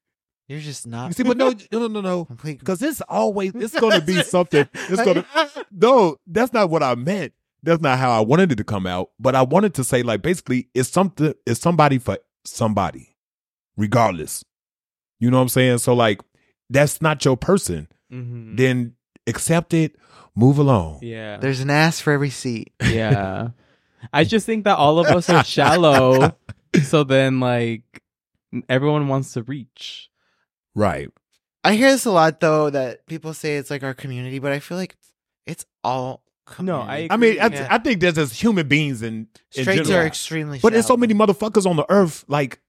A: You're just not.
B: you
A: not
B: see but no no no no. No because it's always it's gonna be something it's gonna no that's not what i meant. That's not how i wanted it to come out. But i wanted to say like basically it's something it's somebody for somebody regardless. You know what i'm saying? So like that's not your person.
C: Mhm.
B: then accept it, move along.
C: Yeah.
A: There's an ass for every seat.
C: yeah. I just think that all of us are shallow. so then, like, everyone wants to reach.
B: Right.
A: I hear this a lot though that people say it's like our community, but I feel like it's all.
C: No,
A: community.
C: I
B: I mean, I,
A: Yeah.
B: I think there's as human beings and in
A: straights are extremely.
B: but there's so many motherfuckers on the earth, like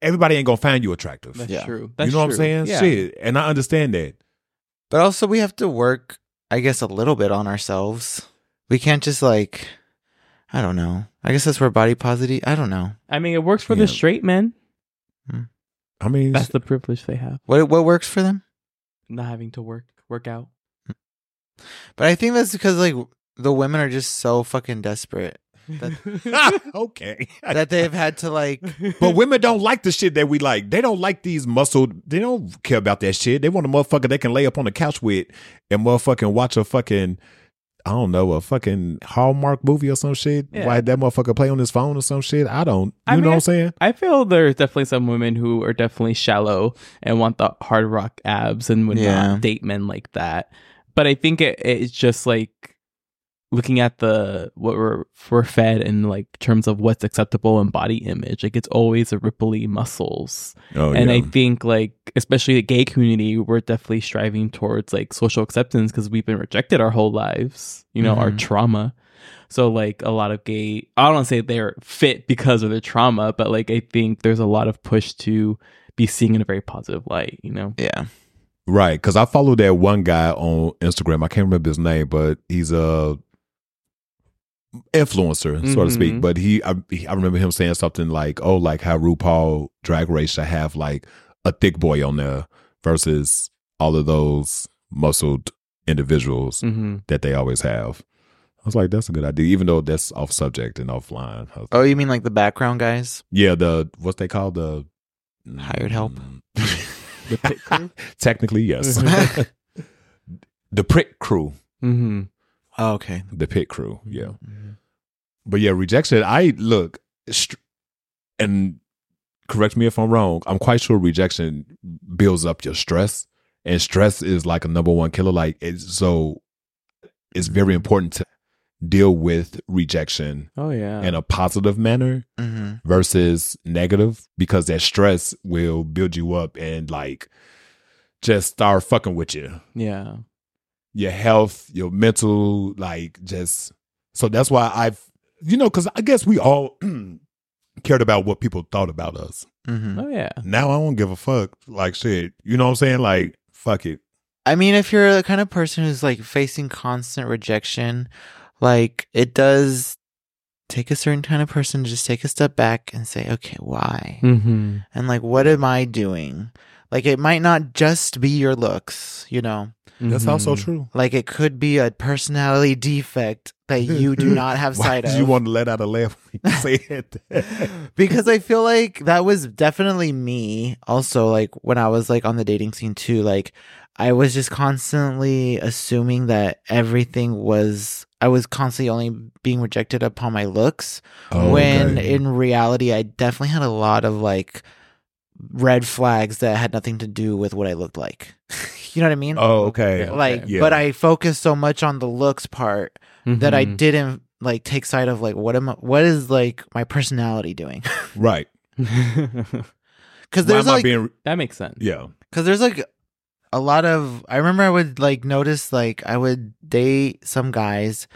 B: everybody ain't gonna find you attractive.
C: That's
A: Yeah.
C: true. That's
B: you know what I'm saying?
C: Yeah.
B: Shit. And I understand that.
A: But also, we have to work, I guess, a little bit on ourselves. We can't just like, I don't know. I guess that's where body positivity. I don't know.
C: I mean, it works for
B: Yeah.
C: the straight men. Hmm.
B: I mean,
C: That's the privilege they have,
A: What what works for them?
C: not having to work work out. Hmm.
A: But I think that's because like the women are just so fucking desperate
B: okay.
A: that they've had to like.
B: But women don't like the shit that we like. They don't like these muscled. They don't care about that shit. They want a motherfucker they can lay up on the couch with and motherfucking watch a fucking I don't know, a fucking Hallmark movie or some shit.
C: Yeah.
B: Why that motherfucker play on his phone or some shit? I don't. You
C: I
B: know what I'm saying?
C: I feel there's definitely some women who are definitely shallow and want the hard rock abs and would
A: Yeah.
C: not date men like that. But I think it, it's just like looking at the what we're we're fed in like terms of what's acceptable in body image. Like it's always the ripply muscles.
B: Oh
C: and
B: yeah.
C: I think like especially the gay community, we're definitely striving towards like social acceptance because we've been rejected our whole lives. You know, our
A: Mhm.
C: trauma. So like a lot of gay, I don't want to say they're fit because of their trauma, but like I think there's a lot of push to be seen in a very positive light. You know.
A: Yeah.
B: Right, because I follow that one guy on Instagram. I can't remember his name, but he's a influencer, so to speak.
C: Mhm.
B: But he I, he, I remember him saying something like, "Oh, like how RuPaul Drag Race should have like a thick boy on there versus all of those muscled individuals
C: Mm-hmm.
B: that they always have." I was like, "That's a good idea," even though that's off subject and offline. I was-
A: Oh, you mean like the background guys?
B: yeah, the what's they called the
A: Hired help?
C: The pit crew.
B: Technically, yes. the prick crew.
C: mm-hmm.
A: Oh, okay.
B: The pit crew, yeah.
A: Mhm.
B: But yeah, rejection. I look, str- and correct me if I'm wrong. I'm quite sure rejection builds up your stress, and stress is like a number one killer. Like it's so, it's very important to deal with rejection
C: Oh yeah.
B: in a positive manner
A: Mhm.
B: versus negative because that stress will build you up and like just start fucking with you
C: yeah.
B: Your health, your mental, like just so that's why I've you know, because I guess we all cared about what people thought about us.
A: Mhm.
C: Oh yeah.
B: Now I don't give a fuck. Like shit. You know what I'm saying? Like, fuck it.
A: I mean, if you're the kind of person who's like facing constant rejection, like it does take a certain kind of person to just take a step back and say, okay, why?
C: Mm-hmm.
A: And like, what am I doing? Like, it might not just be your looks, you know?
B: That's
C: Mm-hmm.
B: also true.
A: Like, it could be a personality defect that you do not have
B: Why
A: sight
B: did
A: of.
B: you want to let out a laugh when you say it?
A: because I feel like that was definitely me. Also, like when I was like on the dating scene too, like I was just constantly assuming that everything was. I was constantly only being rejected upon my looks,
B: Oh,
A: when
B: okay.
A: in reality, I definitely had a lot of like red flags that had nothing to do with what I looked like. you know what I mean?
B: Oh, okay.
A: Like,
B: yeah.
A: but I focused so much on the looks part that I
C: Mhm.
A: didn't like take sight of like what am I, what is like my personality doing?
B: Right.
A: Because there's
B: am
A: like
B: being
C: that makes sense.
B: yeah.
A: because there's like a lot of I remember I would like notice like I would date some guys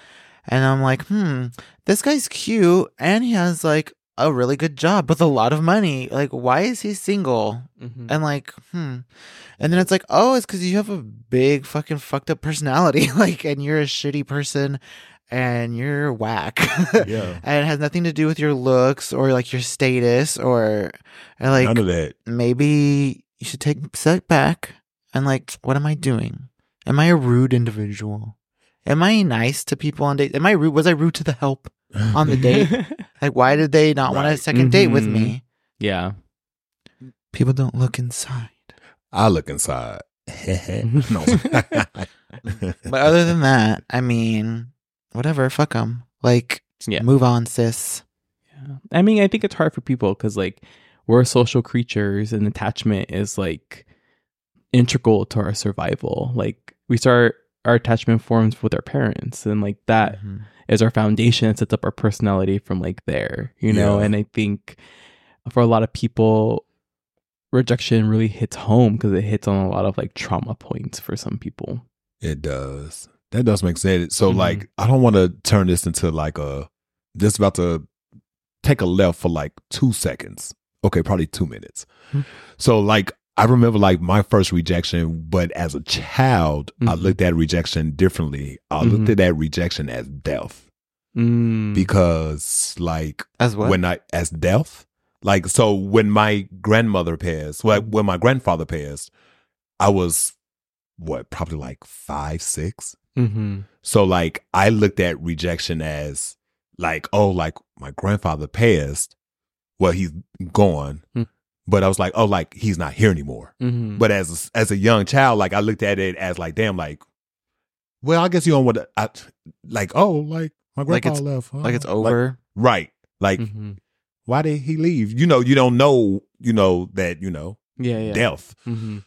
A: and I'm like, hmm, this guy's cute and he has like a really good job with a lot of money. Like, why is he single?
C: Mhm.
A: And like, hmm. And then it's like, oh, it's because you have a big fucking fucked up personality. like, and you're a shitty person and you're whack.
B: Yeah.
A: and it has nothing to do with your looks or like your status or, or like
B: None of that.
A: maybe you should take a step back and like, what am I doing? Am I a rude individual? Am I nice to people on dates? Am I rude? Was I rude to the help on the date? like, why did they not want a
B: Right.
A: second date with
C: Mhm.
A: me?
C: yeah.
A: People don't look inside.
B: I look inside. no.
A: But other than that, I mean, whatever, fuck them. Like,
C: Yeah.
A: move on, sis.
C: Yeah. I mean, I think it's hard for people because like we're social creatures and attachment is like integral to our survival. Like we start our attachment forms with our parents and like that
A: Mhm.
C: is our foundation and sets up our personality from like there, you know?
B: Yeah.
C: And I think for a lot of people, rejection really hits home because it hits on a lot of like trauma points for some people.
B: It does. That does make sense. So,
C: Mhm.
B: like, I don't want to turn this into like a just about to take a left for like two seconds. Okay, probably two minutes.
C: Hmm.
B: So, like, I remember like my first rejection, but as a child, I
C: Mhm.
B: looked at rejection differently. I looked
C: Mhm.
B: at that rejection as death
C: Mm.
B: because, like,
A: As what?
B: when I as death. Like so when my grandmother passed, well when my grandfather passed, I was what, probably like five, six.
C: hmm
B: So like I looked at rejection as like, oh, like my grandfather passed. Well, he's gone.
C: Hmm.
B: But I was like, oh, like he's not here anymore.
C: hmm
B: But as a, as a young child, like I looked at it as like, damn, like well, I guess you don't want to, I, like, oh, like my
A: Like
B: grandpa
A: it's-
B: left. huh?
A: like it's over.
B: right. Like,
C: hmm
B: why did he leave? You know, you don't know, you know, that, you know,
C: Yeah, yeah.
B: death.
C: hmm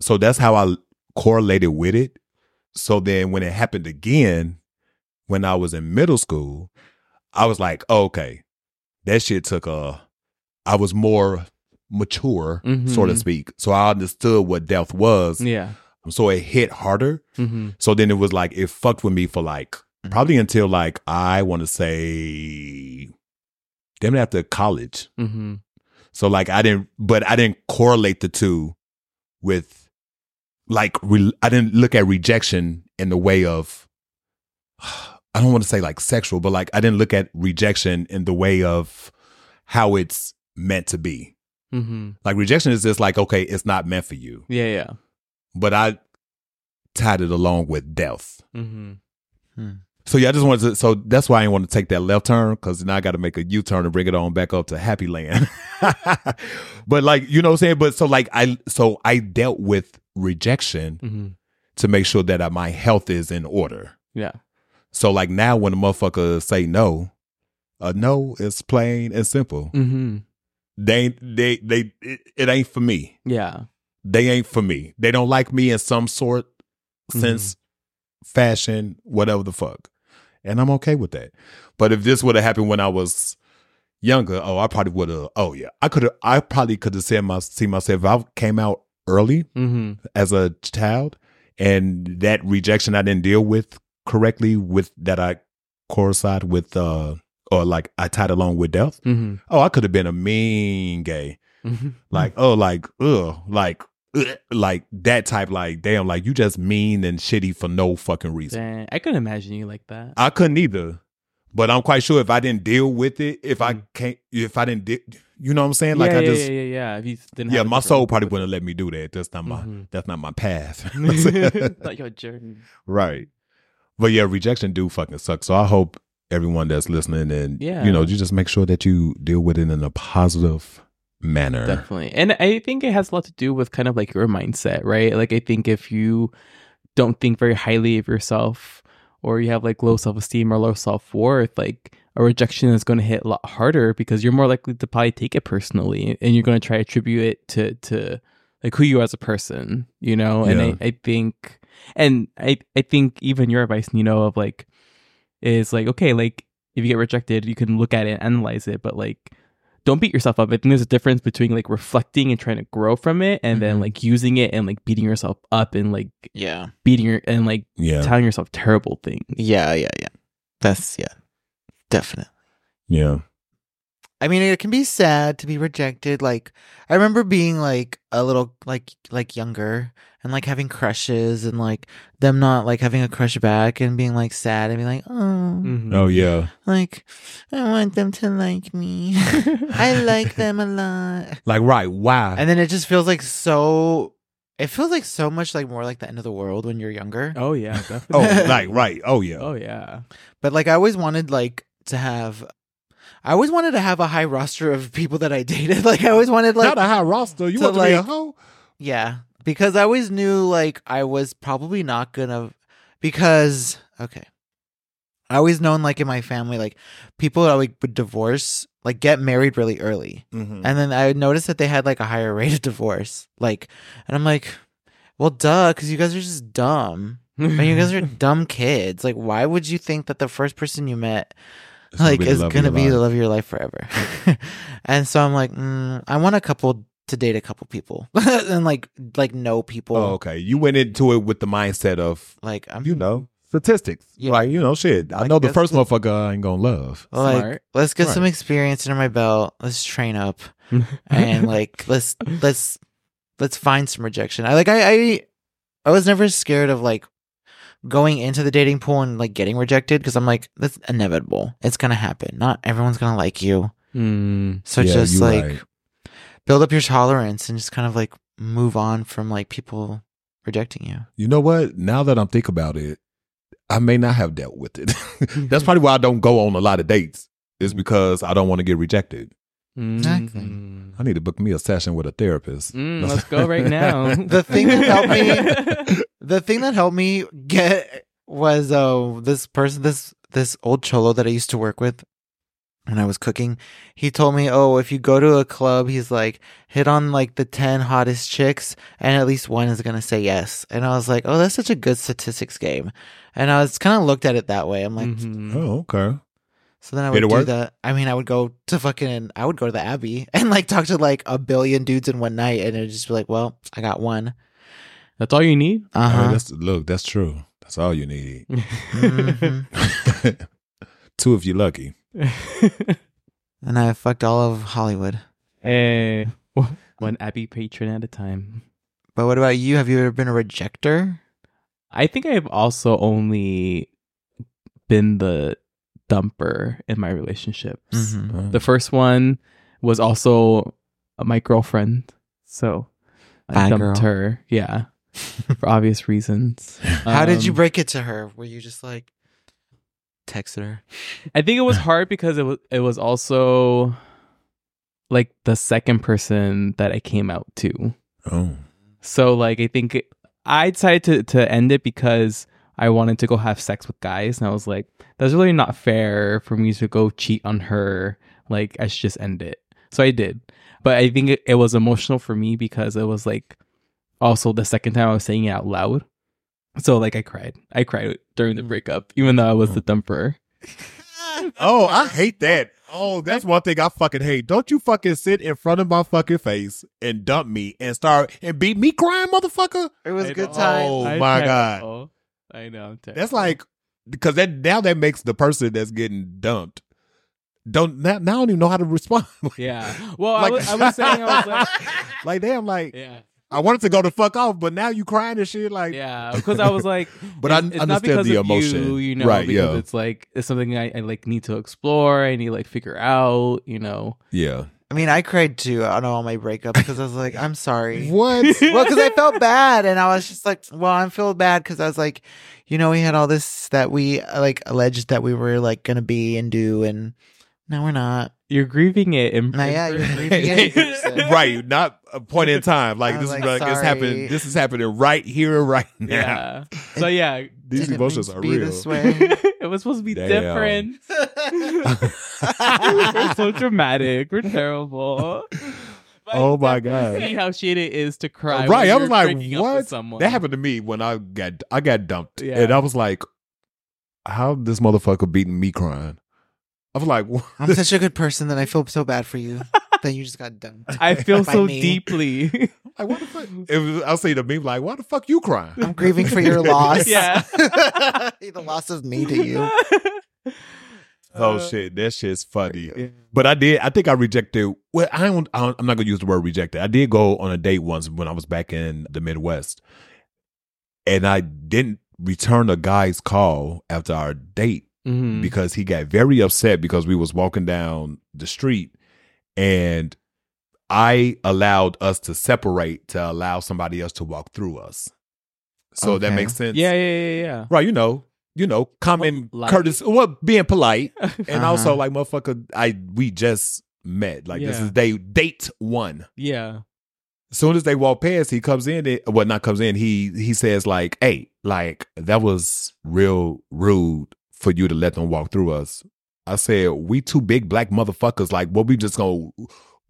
B: So that's how I correlated with it. So then when it happened again, when I was in middle school, I was like, oh, okay, that shit took a, I was more mature, so to
C: Mhm.
B: speak. So I understood what death was.
C: Yeah.
B: So it hit harder.
C: hmm
B: So then it was like, it fucked with me for like, probably until like, I want to say, damn it, after college.
C: hmm
B: So like I didn't, but I didn't correlate the two with like re, I didn't look at rejection in the way of I don't want to say like sexual, but like I didn't look at rejection in the way of how it's meant to be.
C: Hmm
B: Like rejection is just like okay, it's not meant for you,
C: Yeah, yeah.
B: but I tied it along with death.
C: hmm
B: So yeah, I just wanted to. So that's why I didn't want to take that left turn because now I got to make a U turn and bring it on back up to Happy Land. but like you know what I'm saying. But so like I so I dealt with rejection
C: hmm
B: to make sure that uh, my health is in order.
C: Yeah.
B: So like now when a motherfucker say no, a no is plain and simple.
C: hmm
B: They ain't- they they it, it ain't for me.
C: Yeah.
B: They ain't for me. They don't like me in some sort, sense, fashion, whatever the fuck. And I'm okay with that. But if this would have happened when I was younger, oh, I probably would have. Oh yeah, I could have. I probably could have seen, my see myself. If I came out early
C: hmm
B: as a child, and that rejection I didn't deal with correctly, with that I coincided with, uh, or like I tied along with death.
C: hmm
B: Oh, I could have been a mean gay
C: hmm
B: like oh like ugh like ugh, like that type like damn like you just mean and shitty for no fucking reason
C: Dang, I couldn't imagine you like that.
B: i couldn't either but i'm quite sure if i didn't deal with it if i
C: Mm.
B: can't if i didn't di- you know what i'm saying like
C: yeah,
B: i
C: yeah,
B: just
C: yeah,
B: yeah,
C: yeah, yeah. If you didn't have
B: my soul probably wouldn't let me do that that's not my
C: Mhm.
B: that's not my path
C: not your journey.
B: right but yeah rejection do fucking suck so i hope everyone that's listening and
C: Yeah.
B: you know you just make sure that you deal with it in a positive manner
C: Definitely. And I think it has a lot to do with kind of like your mindset, right? Like I think if you don't think very highly of yourself or you have like low self-esteem or low self-worth, like a rejection is going to hit a lot harder because you're more likely to probably take it personally and you're going to try to attribute it to to like who you are as a person, you know? And
B: Yeah.
C: I, I think and I I think even your advice, you know, of like is like okay, like if you get rejected, you can look at it analyze it, but like don't beat yourself up. I think there's a difference between like reflecting and trying to grow from it and then
A: Mhm.
C: like using it and like beating yourself up and like
A: Yeah.
C: beating your and like
B: yeah
C: telling yourself terrible things.
A: Yeah, yeah, yeah. That's yeah. Definitely.
B: yeah
A: I mean, it can be sad to be rejected. Like, I remember being like a little like like younger and like having crushes and like them not like having a crush back and being like sad and being like, oh,
C: Mhm.
B: oh yeah
A: like I want them to like me. I like them a lot.
B: like right wow.
A: And then it just feels like so. It feels like so much like more like the end of the world when you're younger.
C: Oh yeah, definitely.
B: Oh, like right. Oh yeah.
C: oh yeah.
A: But like I always wanted like to have I always wanted to have a high roster of people that I dated. Like I always wanted like
B: Not a high roster. You
A: to,
B: want to be a
A: like-
B: hoe?
A: yeah, because I always knew like I was probably not gonna because okay. I always known like in my family like people that like would divorce like get married really early.
B: Mm-hmm.
A: And then I noticed that they had like a higher rate of divorce. Like and I'm like well duh cuz you guys are just dumb. And you guys are dumb kids. Like, why would you think that the first person you met, like, is gonna be the love of your life forever? and so I'm like, mm, I want a couple to date a couple people and like, like know people.
B: Oh, okay. You went into it with the mindset of
A: Like, I'm
B: you know statistics.
A: Yeah.
B: Like you know, shit. I know the first motherfucker I ain't gonna love.
A: like,
C: Smart.
A: let's get some experience under my belt. Let's train up and like, let's let's let's find some rejection. I like, I I, I was never scared of like going into the dating pool and like getting rejected because I'm like, that's inevitable. It's gonna happen. Not everyone's gonna like you.
C: Mm.
A: So
B: Yeah,
A: just like
B: right.
A: build up your tolerance and just kind of like move on from like people rejecting you.
B: You know what? Now that I'm thinking about it, I may not have dealt with it. That's probably why I don't go on a lot of dates. Is because I don't want to get rejected.
A: Exactly.
C: Mm.
B: I need to book me a session with a therapist.
C: Mm, let's go right now.
A: The thing that helped me- The thing that helped me get was uh this person this this old cholo that I used to work with when I was cooking. He told me, "Oh, if you go to a club, he's like hit on like the 10 hottest chicks and at least one is going to say yes." And I was like, "Oh, that's such a good statistics game." And I was kind of looked at it that way. I'm like,
C: Mhm.
B: Oh, okay.
A: So then I would
B: it
A: do
B: work?
A: that. I mean, I would go to fucking I would go to the Abbey and like talk to like a billion dudes in one night and it'd just be like, "Well, I got one."
C: That's all you need.
A: Uh
B: I mean, that's look, that's true. That's all you need.
A: Mhm.
B: Two if you're lucky.
A: And I fucked all of Hollywood.
C: Eh, one Abbey patron at a time.
A: But what about you? Have you ever been a rejecter?
C: I think I've also only been the dumper in my relationships.
A: Mm-hmm.
C: The first one was also my girlfriend, so I
A: Bad
C: dumped
A: girl.
C: her. Yeah, for obvious reasons.
A: How did you
C: Um,
A: break it to her? Were you just like texted her?
C: I think it was hard because it was it was also like the second person that I came out to.
B: Oh.
C: So like I think it- I decided to to end it because I wanted to go have sex with guys and I was like that's really not fair for me to go cheat on her like I should just end it. So I did. But I think it, it was emotional for me because it was like also the second time I was saying it out loud. So like I cried. I cried during the breakup even though I was the oh. dumper.
B: Oh, I hate that. Oh, that's one thing I fucking hate. Don't you fucking sit in front of my fucking face and dump me and start and beat me crying, motherfucker.
A: It was oh,
C: I
A: a good time.
B: Oh,
C: I'm
B: my God.
C: terrible. I know.
B: That's like because that now that makes the person that's getting dumped don't now, now I don't even know how to respond.
C: like, Yeah. Well, I, was, I was saying, I was like,
B: like damn, like
C: yeah,
B: I wanted to go the fuck off, but now you crying and shit. Like
C: yeah, because I was like,
B: But I
C: it's, it's not
B: understand
C: because
B: the emotion.
C: you, you know,
B: Right,
C: Because
B: yeah.
C: it's like it's something I, I like need to explore. I need to like figure out, you know.
B: yeah.
A: I mean, I cried too on all my breakups because I was like, I'm sorry.
B: What?
A: well, because I felt bad, and I was just like, well, I feel bad because I was like, you know, we had all this that we like alleged that we were like gonna be and do, and now we're not.
C: You're grieving it. In,
A: Now, yeah, you're grieving it. in person.
B: right, not a point in time. Like
A: I
B: this
A: was
B: is
A: like,
B: like, it's
A: sorry.
B: happening. This is happening right here, right now.
C: Yeah. So yeah,
B: These
A: Didn't
B: emotions
A: mean
B: are
A: be
B: real.
A: this way.
C: it was supposed to be
B: Damn.
C: different. We're so dramatic. We're terrible. But
B: Oh my
C: definitely
B: God.
C: See how shit it is to cry.
B: right,
C: when
B: I
C: you're
B: was like,
C: breaking up with
B: what?
C: Someone.
B: That happened to me when I got I got dumped,
C: Yeah.
B: and I was like, how this motherfucker beating me crying? I was like, what?
A: I'm such a good person that I feel so bad for you that you just got dumped.
C: I feel so
A: me.
C: deeply.
B: like what the fuck? It was, I'll say to me like, why the fuck you crying?
A: I'm grieving for your loss.
C: Yeah.
A: the loss of me to you.
B: Oh
C: Uh,
B: shit, that shit's funny.
C: yeah.
B: But I did. I think I rejected. Well, I don't, I don't. I'm not gonna use the word rejected. I did go on a date once when I was back in the Midwest, and I didn't return a guy's call after our date
C: Mhm.
B: because he got very upset because we was walking down the street, and I allowed us to separate to allow somebody else to walk through us. So that makes sense,
C: Yeah, yeah, yeah, yeah.
B: Right? You know, you know, common
C: Like-
B: courtesy. Well, being polite and
A: Uh-huh.
B: also like motherfucker i we just met like this is day date one
C: yeah.
B: as soon as they walk past he comes in it well not comes in he he says like hey like that was real rude for you to let them walk through us i said we two big black motherfuckers like what we just gonna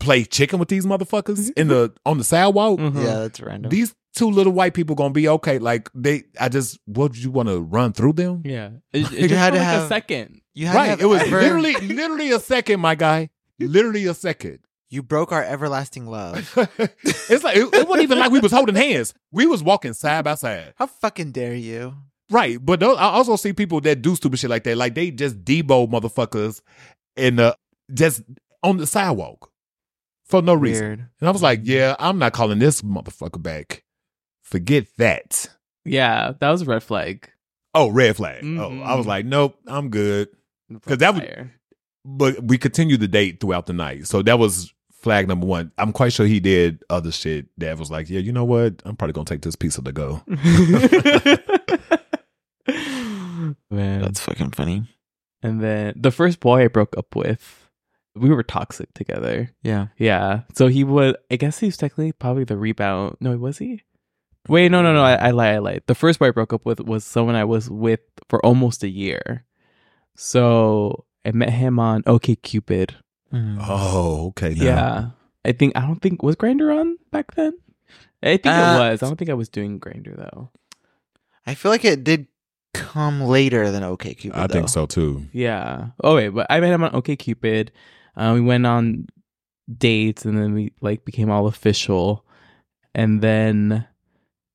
B: play chicken with these motherfuckers in the on the sidewalk
C: Mhm.
A: Yeah, that's random.
B: these two little white people gonna be okay like they i just what you want to run through them
C: Yeah. It, it
A: You had to
C: like a second.
A: you had to
B: right
A: have
B: it was
A: ever-
B: literally literally a second my guy literally a second
A: you broke our everlasting love.
B: it's like it, it wasn't even like we was holding hands. We was walking side by side.
A: How fucking dare you?
B: Right. But those, I also see people that do stupid shit like that. Like they just debo motherfuckers in the just on the sidewalk for no reason.
A: Weird.
B: And I was like, yeah, I'm not calling this motherfucker back. Forget that.
C: Yeah, that was a red flag.
B: Oh, red flag.
C: Mhm.
B: Oh, I was like, nope, I'm good. Because that was- But we continued the date throughout the night. So that was flag number one. I'm quite sure he did other shit that was like, yeah, you know what? I'm probably gonna take this piece of the go.
C: Man.
A: That's fucking funny.
C: and then the first boy I broke up with, we were toxic together.
A: Yeah.
C: Yeah. So he would, I guess he was technically probably the rebound. No, was he? Wait, no, no, no. I, I lie. I lied. The first boy I broke up with was someone I was with for almost a year. So I met him on OkCupid.
A: Mm.
B: Oh, okay. now.
C: Yeah. I think I don't think was Grindr on back then. I think
A: Uh,
C: it was. I don't think I was doing Grindr though.
A: I feel like it did come later than OkCupid.
B: I think so too.
C: Yeah. Oh wait, but I met him on OkCupid. Uh, we went on dates and then we like became all official, and then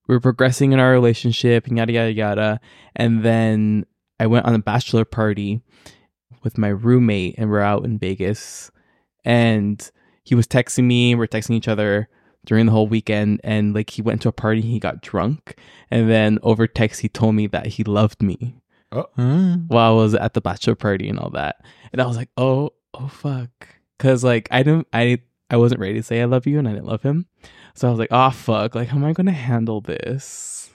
C: we were progressing in our relationship and yada yada yada. And then I went on a bachelor party with my roommate and we're out in Vegas, and he was texting me. We're texting each other during the whole weekend, and like he went to a party, he got drunk, and then over text he told me that he loved me
A: Mm.
C: while I was at the bachelor party and all that. And I was like, oh, oh fuck. Cause like I didn't I I wasn't ready to say I love you and I didn't love him. So I was like, oh fuck, like how am I gonna handle this?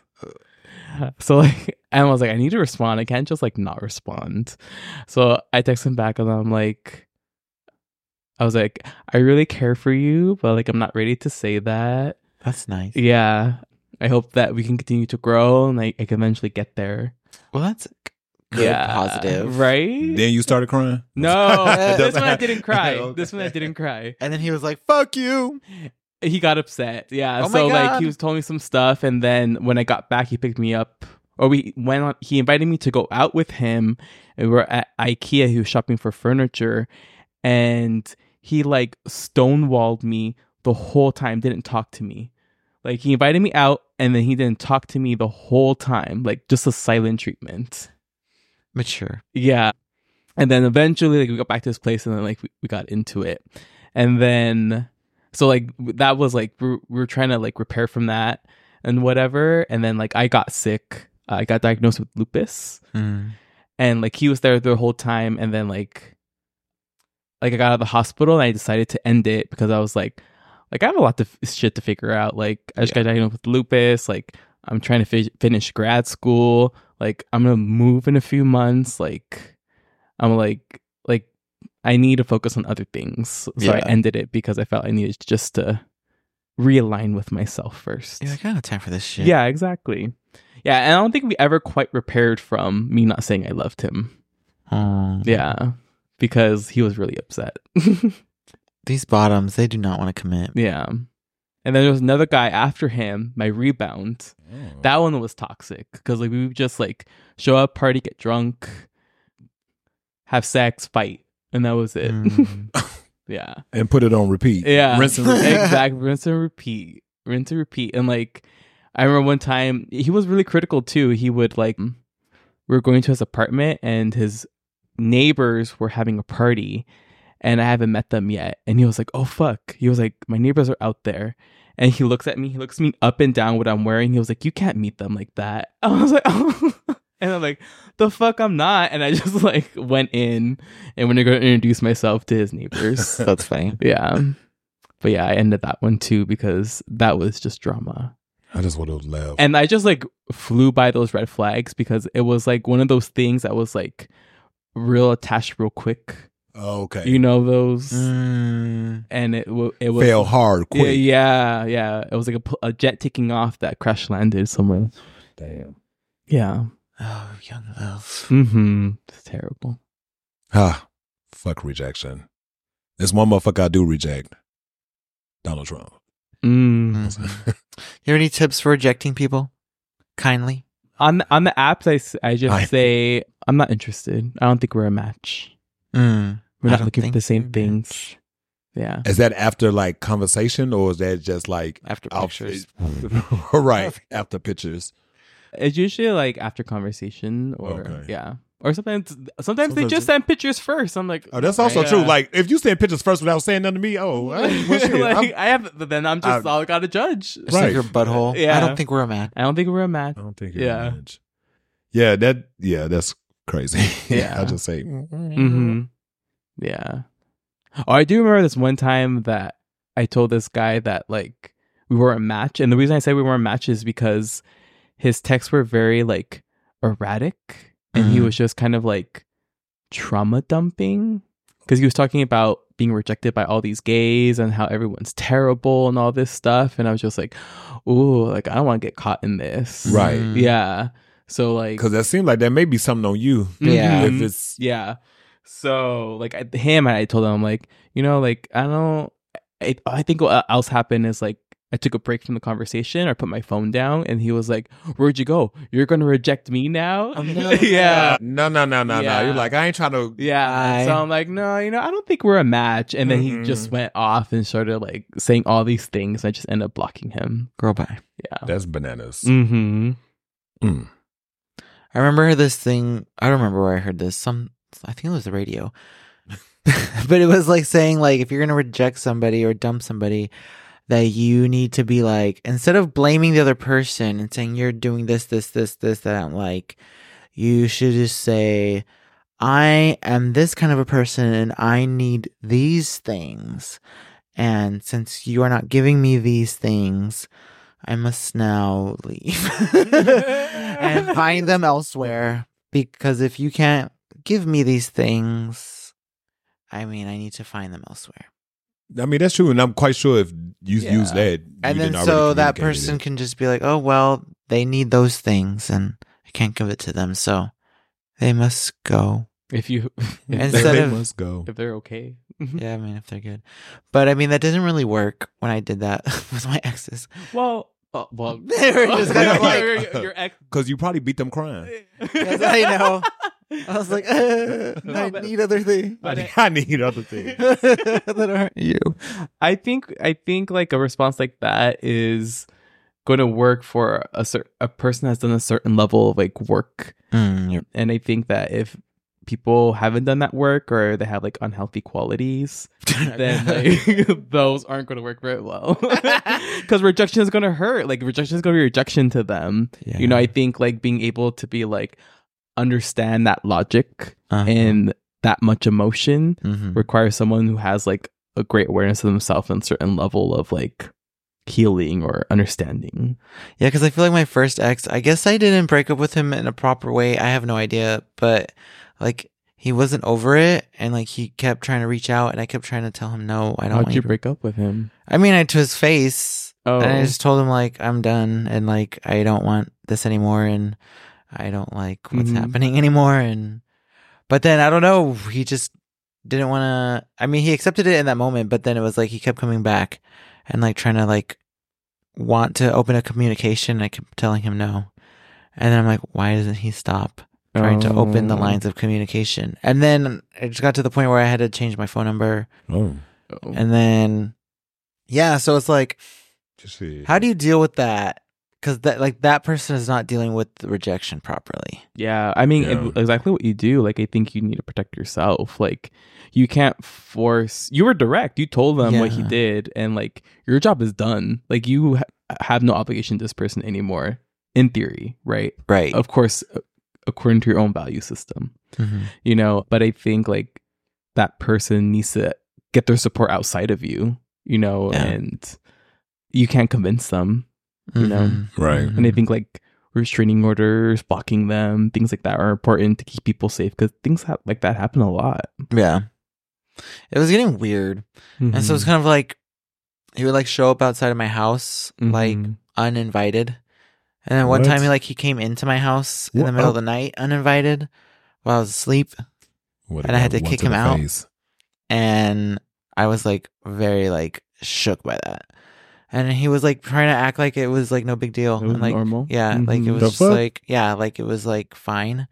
C: So like and I was like, I need to respond. I can't just like not respond. So I text him back and I'm like I was like, I really care for you, but like I'm not ready to say that.
A: That's nice.
C: Yeah. I hope that we can continue to grow and like I can eventually get there.
A: Well, that's good, positive,
C: Right?
B: Then you started crying.
C: No, this one I didn't cry.
B: Okay.
C: This one I didn't cry.
A: And then he was like, "Fuck you."
C: He got upset. Yeah.
A: Oh my
C: so like he was telling me some stuff, and then when I got back, he picked me up, or we went on. He invited me to go out with him, and we were at IKEA. He was shopping for furniture, and he like stonewalled me the whole time. Didn't talk to me. Like he invited me out, and then he didn't talk to me the whole time. Like just a silent treatment.
A: Mature.
C: Yeah. And then eventually, like, we got back to this place and then, like, we, we got into it. And then, so, like, that was like, we were, we were trying to, like, repair from that and whatever. And then, like, I got sick. I got diagnosed with lupus.
A: Mm.
C: And, like, he was there the whole time. And then, like, like, I got out of the hospital and I decided to end it because I was like, like, I have a lot of shit to figure out. Like, I just got diagnosed with lupus. Like, I'm trying to fi- finish grad school. Like, I'm gonna move in a few months. Like, I'm like, like, I need to focus on other things. So I ended it because I felt I needed just to realign with myself first.
A: Yeah, I got no time for this shit.
C: Yeah, exactly. Yeah, and I don't think we ever quite repaired from me not saying I loved him. Yeah, because he was really upset.
A: These bottoms, they do not want to commit.
C: yeah. And then there was another guy after him, my rebound. That one was toxic because like we would just like show up, party, get drunk, have sex, fight, and that was it.
A: Mm.
C: yeah,
B: and put it on repeat.
C: yeah,
B: Rinse and repeat.
C: exactly. Rinse and repeat, rinse and repeat. And like, I remember one time he was really critical too. He would like, we were going to his apartment and his neighbors were having a party, and I haven't met them yet. And he was like, "Oh fuck!" He was like, "My neighbors are out there." And he looks at me. He looks me up and down what I'm wearing. He was like, "You can't meet them like that." I was like, "Oh," and I'm like, "The fuck, I'm not." And I just like went in and went to go introduce myself to his neighbors.
A: That's fine.
C: yeah, but yeah, I ended that one too because that was just drama.
B: I just would have left.
C: And I just like flew by those red flags because it was like one of those things that was like real attached real quick.
B: oh, okay.
C: You know those,
A: Mm.
C: and it w- it was
B: Fail hard
C: Yeah,
B: quick.
C: yeah, yeah. It was like a, a jet taking off that crash landed somewhere.
B: Damn.
C: Yeah.
A: Oh, young love.
C: Mm-hmm. It's terrible.
B: Ah, fuck rejection. There's one motherfucker I do reject. Donald Trump.
C: Mm.
A: Mhm. you have any tips for rejecting people? Kindly.
C: On the, on the apps, I, I just
B: I-
C: say I'm not interested. I don't think we're a match.
A: Mm.
C: We're not looking for the same things.
A: match.
C: Yeah.
B: Is that after like conversation or is that just like
A: After pictures.
B: right after pictures?
C: It's usually like after conversation or
B: Okay.
C: yeah. Or sometimes sometimes they just send pictures first. I'm like,
B: Oh, that's also
C: yeah.
B: true. Like if you send pictures first without saying nothing to me, oh, I well, shit,
C: like,
B: I'm-
C: I have then I'm just
B: I-
C: all gotta judge.
A: Just like
B: Right.
A: your butthole.
C: Yeah.
A: I don't think we're a match.
C: I don't think we're a match.
B: I don't think you're
C: Yeah.
B: a match. Yeah, that yeah, that's crazy.
C: Yeah.
B: I just say
C: Mm-hmm. Yeah. Oh, I do remember this one time that I told this guy that like we weren't a match, and the reason I say we weren't a match is because his texts were very like erratic, and he
A: Mhm.
C: was just kind of like trauma dumping because he was talking about being rejected by all these gays and how everyone's terrible and all this stuff. And I was just like, ooh, like I don't want to get caught in this.
B: Right.
A: Mm.
C: Yeah. So like
B: Because that seems like there may be something on you.
A: Yeah.
B: If it's
C: Yeah. So like I, him, I told him like, you know, like I don't. I, I think what else happened is like I took a break from the conversation or put my phone down, and he was like, "Where'd you go? You're gonna reject me now?"
A: Oh, no.
C: yeah.
B: no, no, no, no, no. You're like, I ain't trying to.
C: Yeah.
A: I-
C: So I'm like, no, you know, I don't think we're a match. And then he
B: Mm-mm.
C: just went off and started like saying all these things. I just ended up blocking him.
A: Girl, bye.
C: Yeah.
B: That's bananas.
C: Mm-hmm.
B: Mm.
A: I remember this thing. I don't remember where I heard this. Some, I think it was the radio. but it was like saying like if you're gonna reject somebody or dump somebody, that you need to be like instead of blaming the other person and saying you're doing this, this, this, this that I don't like, you should just say, I am this kind of a person and I need these things. And since you are not giving me these things, I must now leave and find them elsewhere. Because if you can't give me these things, I mean, I need to find them elsewhere.
B: I mean, that's true, and I'm quite sure if you
C: Yeah.
B: use that,
A: And then so that person
B: it.
A: can just be like, oh, well, they need those things and I can't give it to them. So they must go.
C: If you if
A: Instead
C: they're,
B: they
A: of-
B: must go.
C: if they're okay.
A: Yeah, I mean, if they're good. But I mean, that doesn't really work when I did that with my exes.
C: Well, uh, well,
A: They were just kind of like-
C: your, your ex.
B: Because you probably beat them crying.
A: Yes, I know. I was like, uh, I
C: but-
A: need other things
C: But
B: I, I need other things.
A: that aren't you.
C: I think I think like a response like that is going to work for a cer- a person that's done a certain level of like work,
A: Mm, you're-
C: and I think that if people haven't done that work or they have like unhealthy qualities, then like those aren't going to work very well because rejection is going to hurt. Like rejection is going to be rejection to them.
A: Yeah.
C: You know, I think like being able to be like understand that logic
A: Uh-huh.
C: and that much emotion
A: Mhm.
C: requires someone who has like a great awareness of themselves and a certain level of like healing or understanding.
A: Yeah, because I feel like my first ex, I guess I didn't break up with him in a proper way. I have no idea, but like he wasn't over it, and like he kept trying to reach out, and I kept trying to tell him no, I don't.
C: How'd
A: want
C: you
A: to-
C: break up with him?
A: I mean, I to his face,
C: Oh,
A: and I just told him like I'm done, and like I don't want this anymore, and I don't like what's
C: Mhm.
A: happening anymore, and but then I don't know, he just didn't want to. I mean, he accepted it in that moment, but then it was like he kept coming back and like trying to like want to open a communication. I kept telling him no, and then I'm like, why doesn't he stop? Trying to open the
C: Oh.
A: lines of communication, and then it just got to the point where I had to change my phone number,
B: Oh,
C: Oh.
A: and then yeah, so it's like, how do you deal with that? Because that like that person is not dealing with the rejection properly.
C: Yeah, I mean
B: Yeah.
C: it- exactly what you do. Like I think you need to protect yourself. Like you can't force. You were direct. You told them what he did, and like your job is done. Like you ha- have no obligation to this person anymore. In theory, right?
A: Right.
C: Of course, uh, according to your own value system.
A: Mhm.
C: you know but i think like that person needs to get their support outside of you you know
A: Yeah.
C: and you can't convince them You know?
A: Mhm.
B: Right.
C: And i think like restraining orders blocking them things like that are important to keep people safe because things ha- like that happen a lot
A: Yeah. It was getting weird. And so it's kind of like he would like show up outside of my house like
C: Mhm.
A: uninvited. And then one
B: What?
A: time he like he came into my house in the middle
B: Oh.
A: of the night uninvited while I was asleep
B: What
A: and I had to kick him out.
B: face?
A: and I was like very like shook by that. And he was like trying to act like it was like no big deal.
C: It was
A: and, like
C: normal?
A: yeah, like it
C: Mhm.
A: was
B: The
A: just
B: fuck?
A: like yeah, like it was like fine.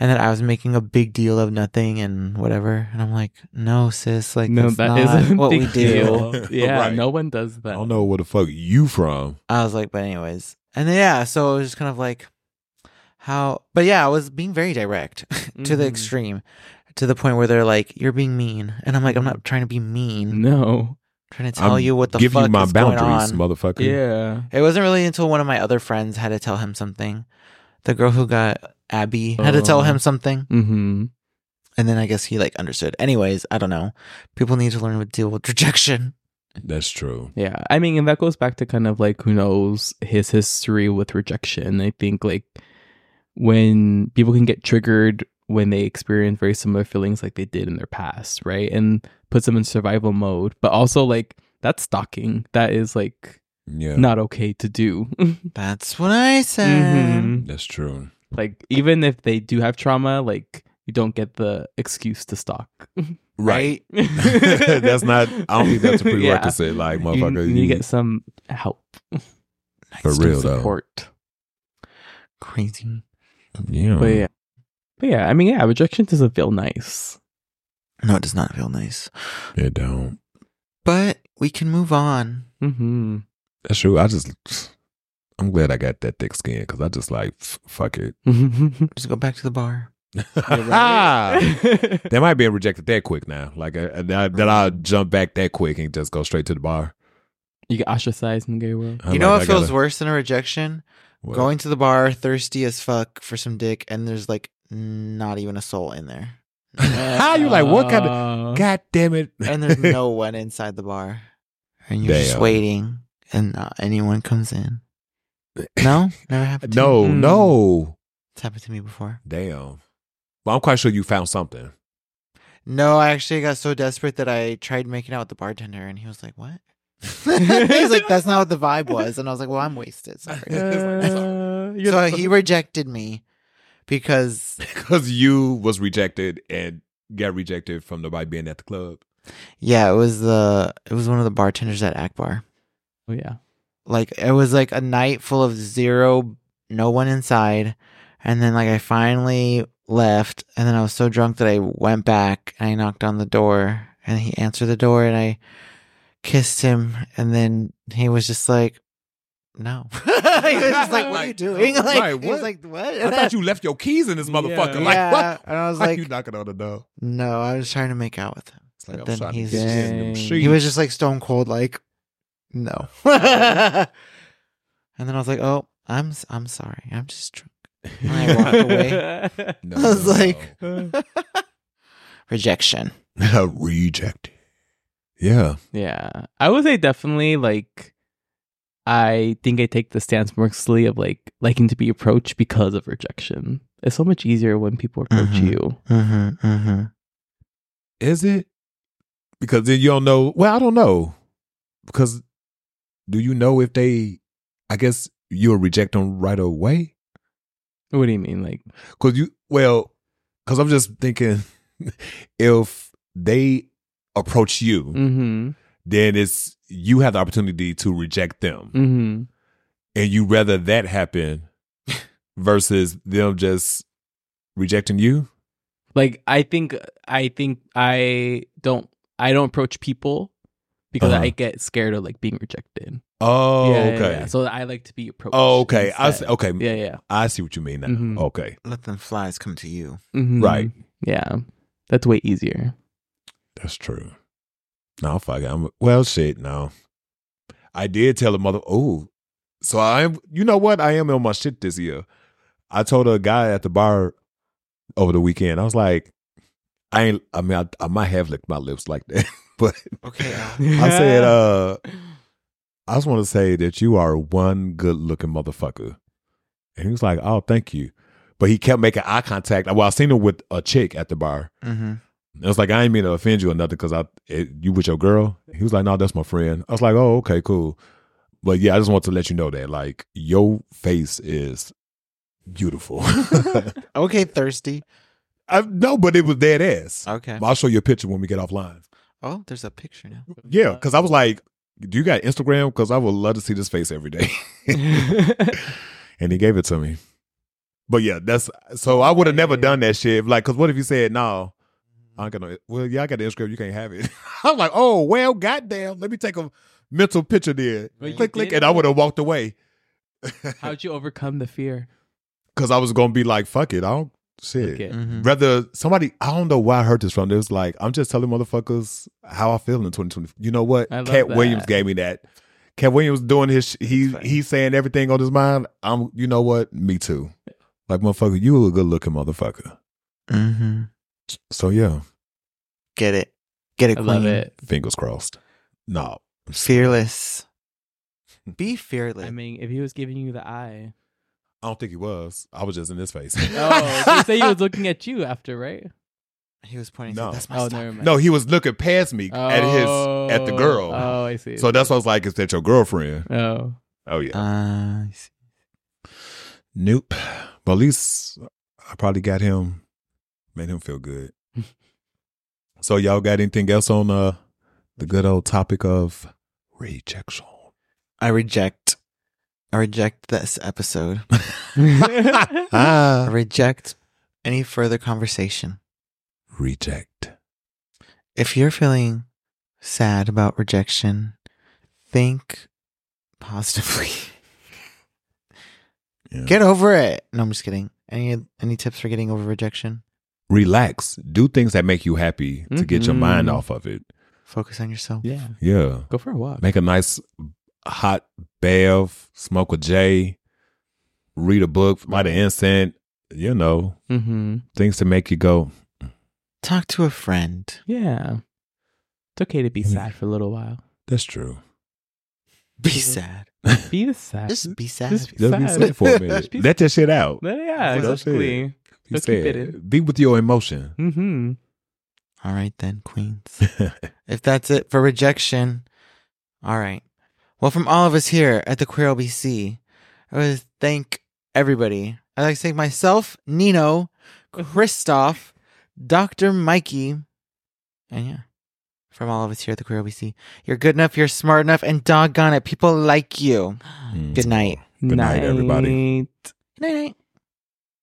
A: And then I was making a big deal of nothing and whatever. And I'm like, no, sis, like
C: no
A: that's
C: that
A: not
C: isn't
A: what
C: big
A: we do.
C: deal. yeah
B: Right.
C: no one does that
B: I don't know where the fuck you from.
A: I was like, but anyways. And then yeah, so it was just kind of like how but yeah, I was being very direct to the
C: Mhm.
A: extreme. To the point where they're like, You're being mean. And I'm like, I'm not trying to be mean.
C: no
A: I'm trying to tell
B: I'm
A: you what the
B: Give
A: fuck
B: you my
A: is going
B: boundaries,
A: on.
B: motherfucker.
C: yeah
A: It wasn't really until one of my other friends had to tell him something. The girl who got Abbey had to tell
C: Oh.
A: him something.
C: mm-hmm
A: And then I guess he like understood. Anyways, I don't know. People need to learn to deal with rejection.
B: That's true.
C: Yeah, I mean, and that goes back to kind of like who knows his history with rejection. I think like when people can get triggered when they experience very similar feelings like they did in their past, right? And puts them in survival mode. But also like that's stalking. That is like
B: Yeah,
C: not okay to do.
A: That's what I said.
C: Mhm.
B: that's true.
C: Like even if they do have trauma, like you don't get the excuse to stalk.
B: Right. that's not. I don't think that's a
C: Yeah.
B: prerequisite. Like
C: You,
B: motherfucker,
C: you need to get some help,
B: for real though.
C: support.
A: Crazy.
B: Yeah.
C: But yeah, but yeah, I mean, yeah, rejection doesn't feel nice.
A: No, it does not feel nice.
B: It don't.
A: But we can move on.
C: hmm
B: That's true. I just. I'm glad I got that thick skin because I just like fuck it.
A: Just go back to the bar.
B: Ah, that might be rejected that quick now. Like uh, that, that I'll jump back that quick and just go straight to the bar.
C: you get ostracized in the gay world.
B: I'm
A: you know
B: like,
A: what
B: I
A: feels
B: gotta-
A: worse than a rejection?
B: what?
A: Going to the bar, thirsty as fuck for some dick, and there's like not even a soul in there.
B: How you like? What kind of?
C: Uh,
B: God damn it!
A: and there's no one inside the bar. And you're just
B: Damn.
A: waiting, and not anyone comes in. No? Never happened to you?
B: no,
C: Mm.
B: no.
A: It's happened to me before.
B: Damn. Well, I'm quite sure you found something.
A: No, I actually got so desperate that I tried making out with the bartender, and he was like, "What?" He's like, "That's not what the vibe was," and I was like, "Well, I'm wasted." Sorry.
C: Uh, you're
A: so
C: so-
A: he rejected me because
B: Because you was rejected and got rejected from nobody being at the club.
A: yeah, it was the it was one of the bartenders at Akbar.
C: Oh yeah.
A: Like it was like a night full of zero, no one inside, and then like I finally left, and then I was so drunk that I went back and I knocked on the door, and he answered the door, and I kissed him, and then he was just like. No, he was just like, "What are you doing?" Like,
B: right,
A: he was like, "What?"
B: I thought you left your keys in this motherfucker.
A: yeah,
B: Like what?
A: and I was
B: Why
A: like,
B: you knocking on the door?
A: "No, I was trying to make out with him."
B: It's like
A: But
B: I'm
A: then he's
C: just-
B: in them
C: Dang.
B: sheets.
A: He was just like stone cold, like, no. and then I was like, "Oh, I'm s- I'm sorry. I'm just drunk." And I walked away.
B: No,
A: I was
B: no,
A: like-
B: no.
A: Rejection.
B: rejected. Yeah.
C: yeah. I would say definitely like I think I take the stance mostly of like liking to be approached because of rejection. It's so much easier when people approach
A: Mhm.
C: you.
A: Mm-hmm. Mm-hmm.
B: Is it? Because then you don't know. Well, I don't know. Because do you know if they? I guess you'll reject them right away.
C: What do you mean? Like
B: Because you, well, because I'm just thinking, if they approach you,
C: mm-hmm.
B: then it's you have the opportunity to reject them,
C: Mm-hmm.
B: and you rather that happen versus them just rejecting you.
C: Like I think I think I don't I don't approach people because
B: Uh-huh.
C: I get scared of like being rejected.
B: Oh,
C: Yeah, yeah,
B: okay.
C: yeah. So I like to be approached.
B: Oh, okay. I see, okay.
C: Yeah, yeah.
B: I see what you mean now.
C: Mhm.
B: Okay,
A: Let them flies come to you.
C: Mhm.
B: Right.
C: Yeah. That's way easier.
B: that's true. No, fuck it. I'm well, shit. No, I did tell a mother. Oh, so I am. You know what? I am on my shit this year. I told a guy at the bar over the weekend. I was like, I ain't. I mean, I, I might have licked my lips like that, but
A: Okay. Al.
B: I said, uh, I just want to say that you are one good looking motherfucker. And he was like, Oh, thank you. But he kept making eye contact. Well, I seen him with a chick at the bar.
A: mm-hmm.
B: It was like, I ain't mean to offend you or nothing because I it, you with your girl. He was like, No, that's my friend. I was like, Oh, okay, cool. But yeah, I just want to let you know that like your face is beautiful.
A: Okay, thirsty.
B: I, no, but it was dead ass.
A: Okay.
B: I'll show you a picture when we get offline.
A: Oh, there's a picture now.
B: Yeah, because I was like, "Do you got Instagram? Because I would love to see this face every day." and he gave it to me. But yeah, that's so I would have never done that shit. Like, because what if you said no? I ain't got no. Well, yeah, I got the Instagram. You can't have it. I was like, oh well, goddamn. Let me take a mental picture there.
C: But you
B: click, click, and. I would have walked away
C: How'd you overcome the fear?
B: because I was gonna be like, fuck it, I don't shit.
C: Okay.
A: Mhm.
B: Rather, somebody, I don't know why I heard this from. It was like, I'm just telling motherfuckers how I feel in 2020. You know what?
C: I
B: Cat
C: that.
B: Williams gave me that. Katt Williams doing his, he he's saying everything on his mind. I'm, you know what? Me too. Like motherfucker, you a good looking motherfucker.
A: Mm-hmm.
B: So yeah,
A: Get it. Get it,
C: I
A: queen.
C: love it.
B: fingers crossed. No,
A: Fearless. Be fearless.
C: I mean, if he was giving you the eye,
B: I don't think he was. I was just in his face.
C: Oh, they say he was looking at you after, right?
A: He was pointing.
B: No.
A: To, that's my
C: Oh, never mind.
B: no, he was looking past me at his at the girl.
C: Oh, I see.
B: So that's why I was like, "Is that your girlfriend?"
C: Oh,
B: Oh yeah.
A: Uh, I see.
B: Nope. But at least I probably got him, made him feel good. so y'all got anything else on uh the good old topic of rejection?
A: I reject. I reject this episode. I reject any further conversation.
B: reject.
A: If you're feeling sad about rejection, think positively.
B: Yeah.
A: Get over it. No, I'm just kidding. Any any tips for getting over rejection?
B: Relax. Do things that make you happy to get your mind off of it.
A: Focus on yourself.
C: yeah.
B: Yeah.
C: Go for a walk.
B: Make a nice hot bath, smoke a J, read a book, light an incense, you know,
C: Mm-hmm.
B: things to make you go,
A: Talk to a friend.
C: Yeah. It's okay to be
B: Mhm.
C: sad for a little while.
B: that's true.
A: Be sad.
C: Be sad.
A: Just be sad.
C: Just be
B: Just be
C: sad.
B: sad for a minute. Let that shit out.
C: yeah,
B: That's
C: exactly.
B: It. Be
C: Just keep it in.
B: Be with your emotion.
C: Mm-hmm.
A: All right then, queens. if that's it for rejection, all right. Well, from all of us here at the Queer LBC, I would thank everybody. I'd like to thank myself, Nino, Christoph, Dr. Mikey, and yeah, from all of us here at the Queer LBC. You're good enough, you're smart enough, and doggone it, people like you.
B: Mm.
A: Good night.
B: Good night, everybody.
C: Good
A: Night night.